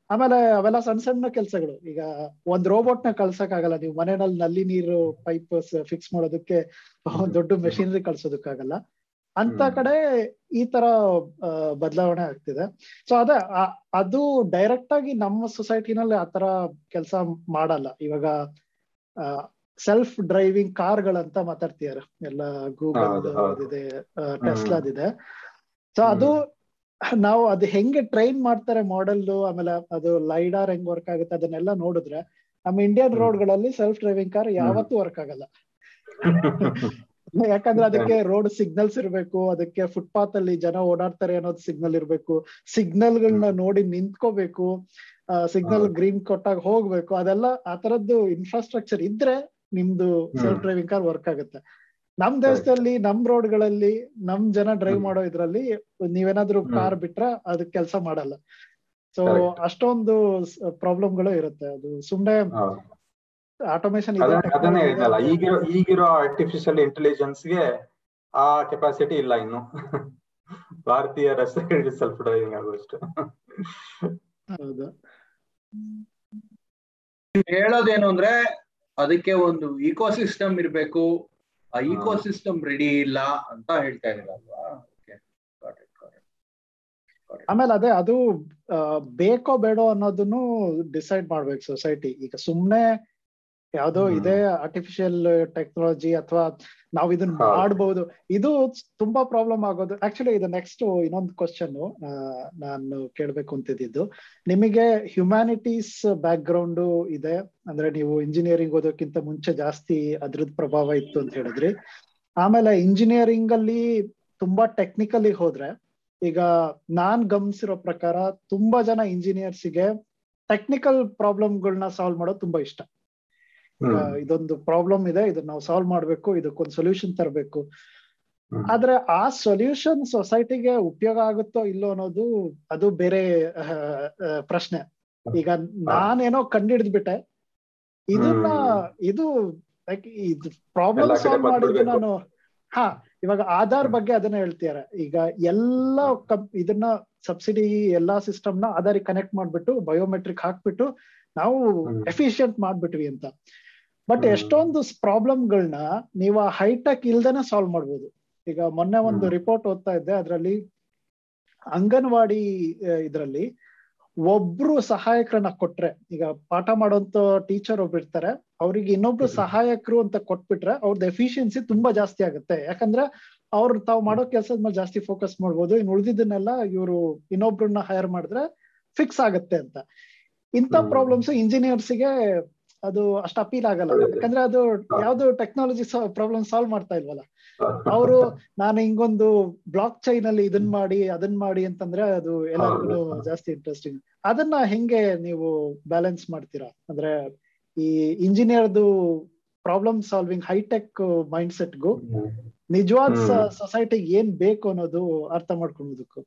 ಆಮೇಲೆ ಅವೆಲ್ಲ ಸಣ್ಣ ಸಣ್ಣ ಕೆಲಸಗಳು. ಈಗ ಒಂದ್ ರೋಬೋಟ್ನ ಕಳ್ಸಕ್ ಆಗಲ್ಲ ನೀವು ಮನೆಯಲ್ಲಿ ನಲ್ಲಿ ನೀರು ಪೈಪ್ ಫಿಕ್ಸ್ ಮಾಡೋದಕ್ಕೆ ದೊಡ್ಡ ಮೆಷಿನರಿ ಕಳ್ಸೋದಕ್ಕಾಗಲ್ಲ. ಅಂತ ಕಡೆ ಈ ತರ ಬದಲಾವಣೆ ಆಗ್ತಿದೆ. ಸೊ ಅದೇ ಅದು ಡೈರೆಕ್ಟ್ ಆಗಿ ನಮ್ಮ ಸೊಸೈಟಿನಲ್ಲಿ ಆತರ ಕೆಲಸ ಮಾಡಲ್ಲ. ಇವಾಗ ಸೆಲ್ಫ್ ಡ್ರೈವಿಂಗ್ ಕಾರ್ಗಳಂತ ಮಾತಾಡ್ತಿದಾರೆ ಎಲ್ಲ ಗೂಗಲ್ ಇದೆ. ಟೆಸ್ಲಾದಿದೆ ಸೊ ಅದು ನಾವು ಅದು ಹೆಂಗೆ ಟ್ರೈನ್ ಮಾಡ್ತಾರೆ ಮಾಡೆಲ್ ಆಮೇಲೆ ಅದು ಲೈಡಾರ್ ಹೆಂಗ್ ವರ್ಕ್ ಆಗುತ್ತೆ ಅದನ್ನೆಲ್ಲ ನೋಡಿದ್ರೆ ನಮ್ಮ ಇಂಡಿಯನ್ ರೋಡ್ಗಳಲ್ಲಿ ಸೆಲ್ಫ್ ಡ್ರೈವಿಂಗ್ ಕಾರ್ ಯಾವತ್ತೂ ವರ್ಕ್ ಆಗಲ್ಲ. ಯಾಕಂದ್ರೆ ಅದಕ್ಕೆ ರೋಡ್ ಸಿಗ್ನಲ್ಸ್ ಇರ್ಬೇಕು ಅದಕ್ಕೆ ಫುಟ್ಪಾತ್ ಅಲ್ಲಿ ಜನ ಓಡಾಡ್ತಾರೆ ಅನ್ನೋದು ಸಿಗ್ನಲ್ ಇರ್ಬೇಕು ಸಿಗ್ನಲ್ ಗಳನ್ನ ನೋಡಿ ನಿಂತ್ಕೋಬೇಕು ಸಿಗ್ನಲ್ ಗ್ರೀನ್ ಕೊಟ್ಟಾಗ ಹೋಗ್ಬೇಕು ಅದೆಲ್ಲ ಆ ತರದ್ದು ಇನ್ಫ್ರಾಸ್ಟ್ರಕ್ಚರ್ ಇದ್ರೆ ನಿಮ್ದು ಸೆಲ್ಫ್ ಡ್ರೈವಿಂಗ್ ಕಾರ್ ವರ್ಕ್ ಆಗುತ್ತೆ. ನಮ್ ದೇಶದಲ್ಲಿ ನಮ್ ರೋಡ್ಗಳಲ್ಲಿ ನಮ್ ಜನ ಡ್ರೈವ್ ಮಾಡೋ ಇದ್ರಲ್ಲಿ ನೀವೇನಾದ್ರೂ ಕಾರ್ ಬಿಟ್ರೆ ಅದಕ್ ಕೆಲಸ ಮಾಡಲ್ಲ. ಸೊ ಅಷ್ಟೊಂದು ಪ್ರಾಬ್ಲಮ್ಗಳು ಇರುತ್ತೆ. ಅದು ಸುಮ್ನೆ ಆಟೋಮೇಶನ್ ಈಗಿರೋ ಈಗಿರೋ ಆರ್ಟಿಫಿಷಿಯಲ್ ಇಂಟೆಲಿಜೆನ್ಸ್ಗೆ ಆ ಕೆಪಾಸಿಟಿ ಇಲ್ಲ ಇನ್ನು. ಭಾರತೀಯ ರಸ್ತೆಗಳಿಗೆ ಸೆಲ್ಫ್ ಡ್ರೈವಿಂಗ್ ಆಗುವಷ್ಟು. ಹೌದು. ಹೇಳೋದೇನು ಅಂದ್ರೆ ಅದಕ್ಕೆ ಒಂದು ಇಕೋ ಸಿಸ್ಟಮ್ ಇರ್ಬೇಕು ಆ ಇಕೋ ಸಿಸ್ಟಮ್ ರೆಡಿ ಇಲ್ಲ ಅಂತ ಹೇಳ್ತಾ ಇದ್ದೀರಲ್ವಾ? ಆಮೇಲೆ ಅದೇ ಅದು ಬೇಕೋ ಬೇಡೋ ಅನ್ನೋದನ್ನು ಡಿಸೈಡ್ ಮಾಡ್ಬೇಕು ಸೊಸೈಟಿ ಈಗ ಸುಮ್ನೆ ಯಾವ್ದೋ ಇದೇ ಆರ್ಟಿಫಿಷಿಯಲ್ ಟೆಕ್ನಾಲಜಿ ಅಥವಾ ನಾವ್ ಇದನ್ನ ಮಾಡಬಹುದು ಇದು ತುಂಬಾ ಪ್ರಾಬ್ಲಮ್ ಆಗೋದು. ಆಕ್ಚುಲಿ ಇದು ನೆಕ್ಸ್ಟ್ ಇನ್ನೊಂದು ಕ್ವಶನ್ ನಾನು ಕೇಳ್ಬೇಕು ಅಂತಿದ್ದು. ನಿಮಗೆ ಹ್ಯುಮ್ಯಾನಿಟೀಸ್ ಬ್ಯಾಕ್ ಗ್ರೌಂಡ್ ಇದೆ. ಅಂದ್ರೆ ನೀವು ಇಂಜಿನಿಯರಿಂಗ್ ಓದೋಕ್ಕಿಂತ ಮುಂಚೆ ಜಾಸ್ತಿ ಅದ್ರದ್ ಪ್ರಭಾವ ಇತ್ತು ಅಂತ ಹೇಳಿದ್ರಿ. ಆಮೇಲೆ ಇಂಜಿನಿಯರಿಂಗ್ ಅಲ್ಲಿ ತುಂಬಾ ಟೆಕ್ನಿಕಲಿ ಹೋದ್ರೆ ಈಗ ನಾನ್ ಗಮನಿಸಿರೋ ಪ್ರಕಾರ ತುಂಬಾ ಜನ ಇಂಜಿನಿಯರ್ಸ್ಗೆ ಟೆಕ್ನಿಕಲ್ ಪ್ರಾಬ್ಲಮ್ಗಳನ್ನ ಸಾಲ್ವ್ ಮಾಡೋದು ತುಂಬಾ ಇಷ್ಟ. ಇದೊಂದು ಪ್ರಾಬ್ಲಮ್ ಇದೆ ಇದನ್ನ ನಾವು ಸಾಲ್ವ್ ಮಾಡ್ಬೇಕು ಇದಕ್ಕೊಂದು ಸೊಲ್ಯೂಷನ್ ತರಬೇಕು. ಆದ್ರೆ ಆ ಸೊಲ್ಯೂಷನ್ ಸೊಸೈಟಿಗೆ ಉಪಯೋಗ ಆಗುತ್ತೋ ಇಲ್ಲೋ ಅನ್ನೋದು ಅದು ಬೇರೆ ಪ್ರಶ್ನೆ. ಈಗ ನಾನೇನೋ ಕಂಡಿಡಿದ್ಬಿಟ್ಟೆ ಇದನ್ನ ಇದು ಲೈಕ್ ಇದು ಪ್ರಾಬ್ಲಮ್ ಸಾಲ್ವ್ ಮಾಡಿದ್ದು ನಾನು ಹಾ ಇವಾಗ ಆಧಾರ್ ಬಗ್ಗೆ ಅದನ್ನ ಹೇಳ್ತಿದ್ದಾರೆ ಈಗ ಎಲ್ಲ ಇದನ್ನ ಸಬ್ಸಿಡಿ ಎಲ್ಲಾ ಸಿಸ್ಟಮ್ನ ಆಧಾರಿಗೆ ಕನೆಕ್ಟ್ ಮಾಡ್ಬಿಟ್ಟು ಬಯೋಮೆಟ್ರಿಕ್ ಹಾಕ್ಬಿಟ್ಟು ನಾವು ಎಫಿಷಿಯಂಟ್ ಮಾಡ್ಬಿಟ್ವಿ ಅಂತ. ಬಟ್ ಎಷ್ಟೊಂದು ಪ್ರಾಬ್ಲಮ್ಗಳನ್ನ ನೀವು ಹೈಟೆಕ್ ಇಲ್ದೇನೆ ಸಾಲ್ವ್ ಮಾಡ್ಬೋದು. ಈಗ ಮೊನ್ನೆ ಒಂದು ರಿಪೋರ್ಟ್ ಓದ್ತಾ ಇದ್ದೆ ಅದರಲ್ಲಿ ಅಂಗನವಾಡಿ ಇದರಲ್ಲಿ ಒಬ್ರು ಸಹಾಯಕರನ್ನ ಕೊಟ್ರೆ ಈಗ ಪಾಠ ಮಾಡುವಂತ ಟೀಚರ್ ಒಬ್ರು ಇರ್ತಾರೆ ಅವ್ರಿಗೆ ಇನ್ನೊಬ್ರು ಸಹಾಯಕರು ಅಂತ ಕೊಟ್ಬಿಟ್ರೆ ಅವ್ರದ್ದು ಎಫಿಷಿಯನ್ಸಿ ತುಂಬಾ ಜಾಸ್ತಿ ಆಗುತ್ತೆ. ಯಾಕಂದ್ರೆ ಅವ್ರು ತಾವು ಮಾಡೋ ಕೆಲಸದ ಮೇಲೆ ಜಾಸ್ತಿ ಫೋಕಸ್ ಮಾಡ್ಬೋದು ಇನ್ನು ಉಳಿದಿದ್ದನ್ನೆಲ್ಲ ಇವರು ಇನ್ನೊಬ್ರನ್ನ ಹೈರ್ ಮಾಡಿದ್ರೆ ಫಿಕ್ಸ್ ಆಗುತ್ತೆ ಅಂತ. ಇಂಥ ಪ್ರಾಬ್ಲಮ್ಸ್ ಇಂಜಿನಿಯರ್ಸ್ಗೆ ಅದು ಅಷ್ಟು ಅಪೀಲ್ ಆಗಲ್ಲ. ಯಾಕಂದ್ರೆ ಅದು ಯಾವ್ದು ಟೆಕ್ನಾಲಜಿ ಪ್ರಾಬ್ಲಮ್ ಸಾಲ್ವ್ ಮಾಡ್ತಾ ಇಲ್ವಲ್ಲ? ಅವರು ನಾನು ಹಿಂಗೊಂದು ಬ್ಲಾಕ್ ಚೈನ್ ಅಲ್ಲಿ ಇದನ್ ಮಾಡಿ ಅದನ್ ಮಾಡಿ ಅಂತಂದ್ರೆ ಅದು ಎಲ್ಲರಿಗೂ ಜಾಸ್ತಿ ಇಂಟ್ರೆಸ್ಟಿಂಗ್ ಅದನ್ನ ಹೆಂಗೆ ನೀವು ಬ್ಯಾಲೆನ್ಸ್ ಮಾಡ್ತೀರಾ? ಅಂದ್ರೆ ಈ ಇಂಜಿನಿಯರ್ದು ಪ್ರಾಬ್ಲಮ್ ಸಾಲ್ವಿಂಗ್ ಹೈಟೆಕ್ ಮೈಂಡ್ ಸೆಟ್ಗೂ ನಿಜವಾದ ಸೊಸೈಟಿಗೆ ಏನ್ ಬೇಕು ಅನ್ನೋದು ಅರ್ಥ ಮಾಡ್ಕೊಳ್ಳೋದಕ್ಕೂ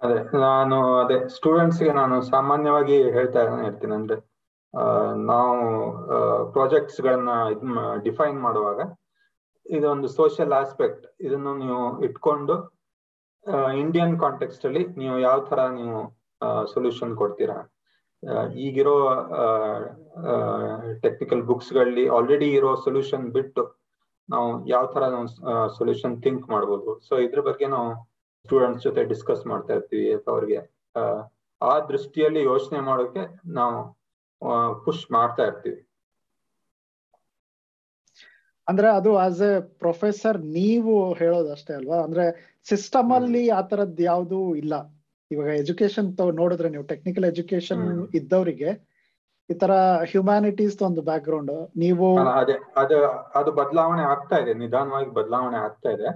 ಅದೇ ನಾನು ಅದೇ ಸ್ಟೂಡೆಂಟ್ಸ್ಗೆ ನಾನು ಸಾಮಾನ್ಯವಾಗಿ ಹೇಳ್ತಾ ಇರ್ತೀನಿ ಅಂದ್ರೆ ನಾವು ಪ್ರಾಜೆಕ್ಟ್ಸ್ ಗಳನ್ನ ಡಿಫೈನ್ ಮಾಡುವಾಗ ಇದೊಂದು ಸೋಷಿಯಲ್ ಆಸ್ಪೆಕ್ಟ್ ಇದನ್ನು ನೀವು ಇಟ್ಕೊಂಡು ಇಂಡಿಯನ್ ಕಾಂಟೆಕ್ಸ್ಟ್ ಅಲ್ಲಿ ನೀವು ಯಾವ ತರ ನೀವು ಸೊಲ್ಯೂಷನ್ ಕೊಡ್ತೀರಾ? ಈಗಿರೋ ಟೆಕ್ನಿಕಲ್ ಬುಕ್ಸ್ಗಳಲ್ಲಿ ಆಲ್ರೆಡಿ ಇರೋ ಸೊಲ್ಯೂಷನ್ ಬಿಟ್ಟು ನಾವು ಯಾವ ತರ ನಾವು ಸೊಲ್ಯೂಷನ್ ಥಿಂಕ್ ಮಾಡ್ಬೋದು? ಸೊ ಇದ್ರ ಬಗ್ಗೆ ನಾವು ಸ್ಟೂಡೆಂಟ್ಸ್ ಜೊತೆ ಡಿಸ್ಕಸ್ ಮಾಡ್ತಾ ಇರ್ತೀವಿ, ಅವ್ರಿಗೆ. ಆ ದೃಷ್ಟಿಯಲ್ಲಿ ಯೋಚನೆ ಮಾಡೋಕೆ ನಾವು ಪುಷ್ ಮಾಡ್ತಾ ಇರ್ತೀವಿ. ಅಂದ್ರೆ ಅದು ಆಸ್ ಎ ಪ್ರೊಫೆಸರ್ ನೀವು ಹೇಳೋದಷ್ಟೇ ಅಲ್ವಾ? ಅಂದ್ರೆ ಸಿಸ್ಟಮ್ ಅಲ್ಲಿ ಆ ತರದ್ ಯಾವ್ದು ಇಲ್ಲ. ಇವಾಗ ಎಜುಕೇಶನ್ ನೋಡಿದ್ರೆ ನೀವು ಟೆಕ್ನಿಕಲ್ ಎಜುಕೇಶನ್ ಇದ್ದವರಿಗೆ ಈ ತರ ಹ್ಯುಮ್ಯಾನಿಟೀಸ್ ಒಂದು ಬ್ಯಾಕ್ ಗ್ರೌಂಡ್ ನೀವು ಅದೇ ಅದು ಅದು ಬದಲಾವಣೆ ಆಗ್ತಾ ಇದೆ ನಿಧಾನವಾಗಿ ಬದಲಾವಣೆ ಆಗ್ತಾ ಇದೆ.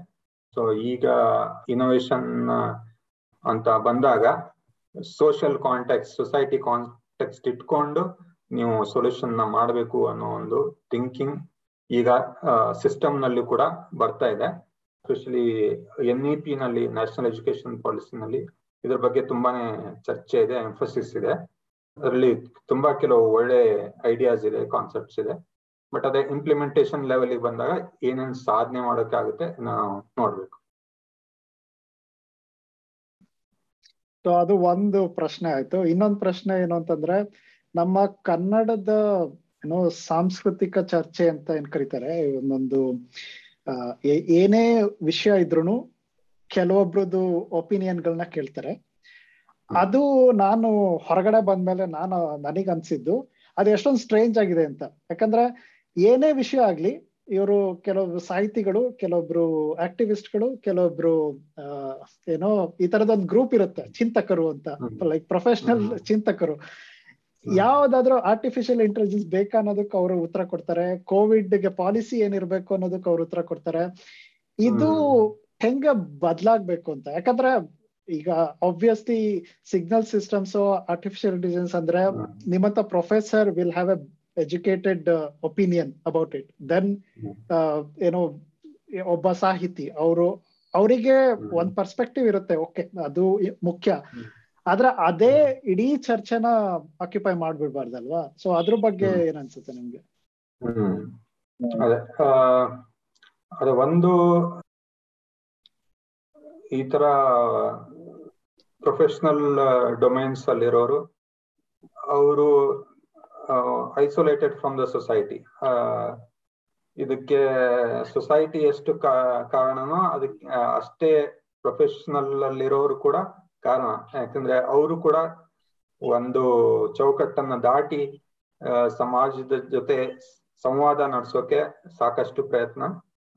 ಸೊ ಈಗ ಇನೋವೇಶನ್ ಅಂತ ಬಂದಾಗ ಸೋಷಿಯಲ್ ಕಾಂಟ್ಯಾಕ್ಟ್ ಸೊಸೈಟಿ ಕಾಂಟ್ಯಾಕ್ಟ್ ಇಟ್ಕೊಂಡು ನೀವು ಸೊಲ್ಯೂಷನ್ನ ಮಾಡಬೇಕು ಅನ್ನೋ ಒಂದು ಥಿಂಕಿಂಗ್ ಈಗ ಸಿಸ್ಟಮ್ನಲ್ಲಿ ಕೂಡ ಬರ್ತಾ ಇದೆ. ಸ್ಪೆಷಲಿ ಎನ್ ಇ ಪಿ ನಲ್ಲಿ ನ್ಯಾಷನಲ್ ಎಜುಕೇಶನ್ ಪಾಲಿಸಿನಲ್ಲಿ ಇದ್ರ ಬಗ್ಗೆ ತುಂಬಾನೇ ಚರ್ಚೆ ಇದೆ ಎಂಫೋಸಿಸ್ ಇದೆ. ಅದರಲ್ಲಿ ತುಂಬಾ ಕೆಲವು ಒಳ್ಳೆ ಐಡಿಯಾಸ್ ಇದೆ ಕಾನ್ಸೆಪ್ಟ್ಸ್ ಇದೆ. ಬಟ್ ಅದೇ ಇಂಪ್ಲಿಮೆಂಟೇಷನ್ ಲೆವೆಲ್ ಬಂದಾಗ ಏನೇನ್ ಸಾಧನೆ ಮಾಡೋಕೆ ಆಗುತ್ತೆ ನಾವು ನೋಡ್ಬೇಕು. ಸೊ ಅದು ಒಂದು ಪ್ರಶ್ನೆ ಆಯ್ತು. ಇನ್ನೊಂದು ಪ್ರಶ್ನೆ ಏನು ಅಂತಂದ್ರೆ ನಮ್ಮ ಕನ್ನಡದ ಏನು ಸಾಂಸ್ಕೃತಿಕ ಚರ್ಚೆ ಅಂತ ಏನ್ ಕರೀತಾರೆ ಒಂದೊಂದು ಏನೇ ವಿಷಯ ಇದ್ರು ಕೆಲವೊಬ್ರದ್ದು ಒಪಿನಿಯನ್ಗಳನ್ನ ಕೇಳ್ತಾರೆ. ಅದು ನಾನು ಹೊರಗಡೆ ಬಂದ್ಮೇಲೆ ನಾನು ನನಗ್ ಅನ್ಸಿದ್ದು ಅದು ಎಷ್ಟೊಂದು ಸ್ಟ್ರೇಂಜ್ ಆಗಿದೆ ಅಂತ. ಯಾಕಂದ್ರೆ ಏನೇ ವಿಷಯ ಆಗ್ಲಿ ಇವರು ಕೆಲವೊಬ್ರು ಸಾಹಿತಿಗಳು ಕೆಲವೊಬ್ರು ಆಕ್ಟಿವಿಸ್ಟ್ಗಳು ಕೆಲವೊಬ್ರು ಏನೋ ಈ ತರದೊಂದು ಗ್ರೂಪ್ ಇರುತ್ತೆ ಚಿಂತಕರು ಅಂತ. ಲೈಕ್ ಪ್ರೊಫೆಷನಲ್ ಚಿಂತಕರು. ಯಾವ್ದಾದ್ರು ಆರ್ಟಿಫಿಷಿಯಲ್ ಇಂಟೆಲಿಜೆನ್ಸ್ ಬೇಕಾ ಅನ್ನೋದಕ್ಕೆ ಅವರು ಉತ್ತರ ಕೊಡ್ತಾರೆ. ಕೋವಿಡ್ಗೆ ಪಾಲಿಸಿ ಏನಿರ್ಬೇಕು ಅನ್ನೋದಕ್ಕೆ ಅವ್ರು ಉತ್ತರ ಕೊಡ್ತಾರೆ. ಇದು ಹೆಂಗ ಬದ್ಲಾಗ್ಬೇಕು ಅಂತ? ಯಾಕಂದ್ರೆ ಈಗ obviously signal systems artificial intelligence ಅಂದ್ರೆ ನಿಮ್ಮಂತ professor will have a educated opinion about it then ಏನೋ ಒಬ್ಬ ಸಾಹಿತಿ ಅವರು ಅವರಿಗೆ ಒಂದ್ ಪರ್ಸ್ಪೆಕ್ಟಿವ್ ಇರುತ್ತೆ. ಓಕೆ ಅದು ಮುಖ್ಯ. ಆದ್ರೆ ಅದೇ ಇಡೀ ಚರ್ಚೆನ ಆಕ್ಯುಪೈ ಮಾಡ್ಬಿಡ್ಬಾರ್ದಲ್ವಾ? ಸೊ ಅದ್ರ ಬಗ್ಗೆ ಏನ್ ಅನ್ಸುತ್ತೆ ನಿಮ್ಗೆ? ಹ್ಮ್. ಅದೇ ಒಂದು ಈ ತರ ಪ್ರೊಫೆಷನಲ್ ಡೊಮೈನ್ಸ್ ಅಲ್ಲಿರೋರು ಅವರು ಐಸೋಲೇಟೆಡ್ ಫ್ರಮ್ ದ ಸೊಸೈಟಿ ಇದಕ್ಕೆ ಸೊಸೈಟಿ ಎಷ್ಟು ಕಾರಣನೋ ಅದಕ್ಕೆ ಅಷ್ಟೇ ಪ್ರೊಫೆಷನಲ್ ಅಲ್ಲಿರೋರು ಕೂಡ ಕಾರಣ. ಯಾಕಂದ್ರೆ ಅವರು ಕೂಡ ಒಂದು ಚೌಕಟ್ಟನ್ನ ದಾಟಿ ಸಮಾಜದ ಜೊತೆ ಸಂವಾದ ನಡೆಸೋಕೆ ಸಾಕಷ್ಟು ಪ್ರಯತ್ನ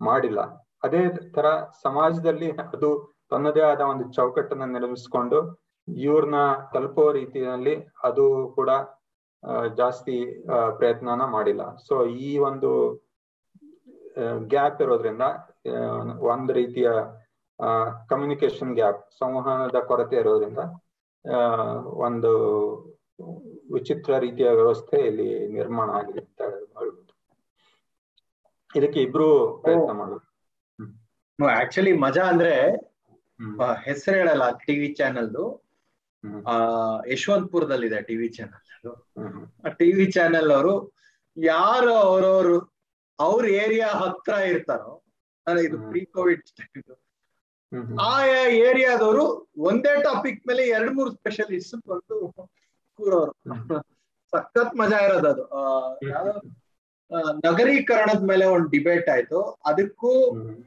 ಮಾಡಿಲ್ಲ. ಅದೇ ತರ ಸಮಾಜದಲ್ಲಿ ಅದು ತನ್ನದೇ ಆದ ಒಂದು ಚೌಕಟ್ಟನ್ನ ನಿರ್ಮಿಸಿಕೊಂಡು ಇವ್ರನ್ನ ತಲುಪೋ ರೀತಿಯಲ್ಲಿ ಅದು ಕೂಡ ಜಾಸ್ತಿ ಪ್ರಯತ್ನನ ಮಾಡಿಲ್ಲ. ಸೊ ಈ ಒಂದು ಗ್ಯಾಪ್ ಇರೋದ್ರಿಂದ ಒಂದ್ ರೀತಿಯ ಕಮ್ಯುನಿಕೇಶನ್ ಗ್ಯಾಪ್ ಸಂವಹನದ ಕೊರತೆ ಇರೋದ್ರಿಂದ ಒಂದು ವಿಚಿತ್ರ ರೀತಿಯ ವ್ಯವಸ್ಥೆ ಇಲ್ಲಿ ನಿರ್ಮಾಣ ಆಗಿದೆ ಅಂತ ಹೇಳ್ಬೋದು. ಇದಕ್ಕೆ ಇಬ್ರು ಪ್ರಯತ್ನ ಮಾಡುದು ಆಕ್ಚುಲಿ ಮಜಾ ಅಂದ್ರೆ ಹೆಸರು ಹೇಳಲ್ಲ ಟಿವಿ ಚಾನೆಲ್ದು ಆ ಯಶವಂತಪುರದಲ್ಲಿದೆ ಟಿವಿ ಚಾನೆಲ್ ಅದು. ಆ ಟಿವಿ ಚಾನೆಲ್ ಅವರು ಯಾರು ಅವರವರು ಅವ್ರ ಏರಿಯಾ ಹತ್ರ ಇರ್ತಾರೋ ಅಂದ್ರೆ ಇದು ಪ್ರೀ ಕೋವಿಡ್ ಆ ಏರಿಯಾದವರು ಒಂದೇ ಟಾಪಿಕ್ ಮೇಲೆ ಎರಡ್ ಮೂರು ಸ್ಪೆಷಲಿಸ್ಟ್ ಬಂದು ಕೂರೋರು. ಸಖತ್ ಮಜಾ ಇರೋದು ಅದು. ನಗರೀಕರಣದ ಮೇಲೆ ಒಂದು ಡಿಬೇಟ್ ಆಯ್ತು. ಅದಕ್ಕೂ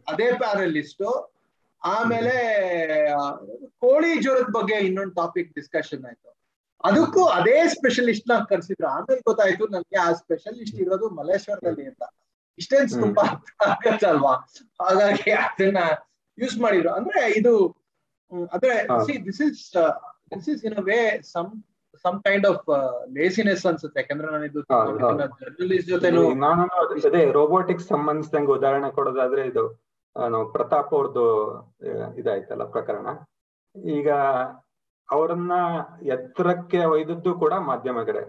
ಅದೇ ಪ್ಯಾನಲಿಸ್ಟ್ ಆಮೇಲೆ ಕೋಳಿ ಜ್ವರದ ಬಗ್ಗೆ ಇನ್ನೊಂದು ಟಾಪಿಕ್ ಡಿಸ್ಕಷನ್ ಆಯ್ತು. ಅದಕ್ಕೂ ಅದೇ ಸ್ಪೆಷಲಿಸ್ಟ್ನ ಕರ್ಸಿದ್ರು. ಆಮೇಲೆ ಗೊತ್ತಾಯ್ತು ನನ್ಗೆ ಆ ಸ್ಪೆಷಲಿಸ್ಟ್ ಇರೋದು ಮಲೇಶ್ವರದಲ್ಲಿ ಅಂತ. ಇಷ್ಟೇನ್ ತುಂಬಾ ಆಗತ್ತಲ್ವಾ ಹಾಗಾಗಿ ಅದನ್ನ ಯೂಸ್ ಮಾಡಿದ್ರು. ಅಂದ್ರೆ ಇದು ಅಂದ್ರೆ this is this is in a way some some kind of laziness ಅನ್ಸುತ್ತೆ. ಯಾಕಂದ್ರೆ ನಾನು ಇದು ಜರ್ನಲಿಸ್ಟ್ ಜೊತೆ ರೋಬೋಟಿಕ್ಸ್ ಸಂಬಂಧಿಸಿದಂಗೆ ಉದಾಹರಣೆ ಕೊಡೋದಾದ್ರೆ ಇದು ನಾವು ಪ್ರತಾಪ್ ಅವ್ರದ್ದು ಇದಾಯ್ತಲ್ಲ ಪ್ರಕರಣ. ಈಗ ಅವರನ್ನ ಎತ್ತರಕ್ಕೆ ಒಯ್ದದ್ದು ಕೂಡ ಮಾಧ್ಯಮಗಳೇ.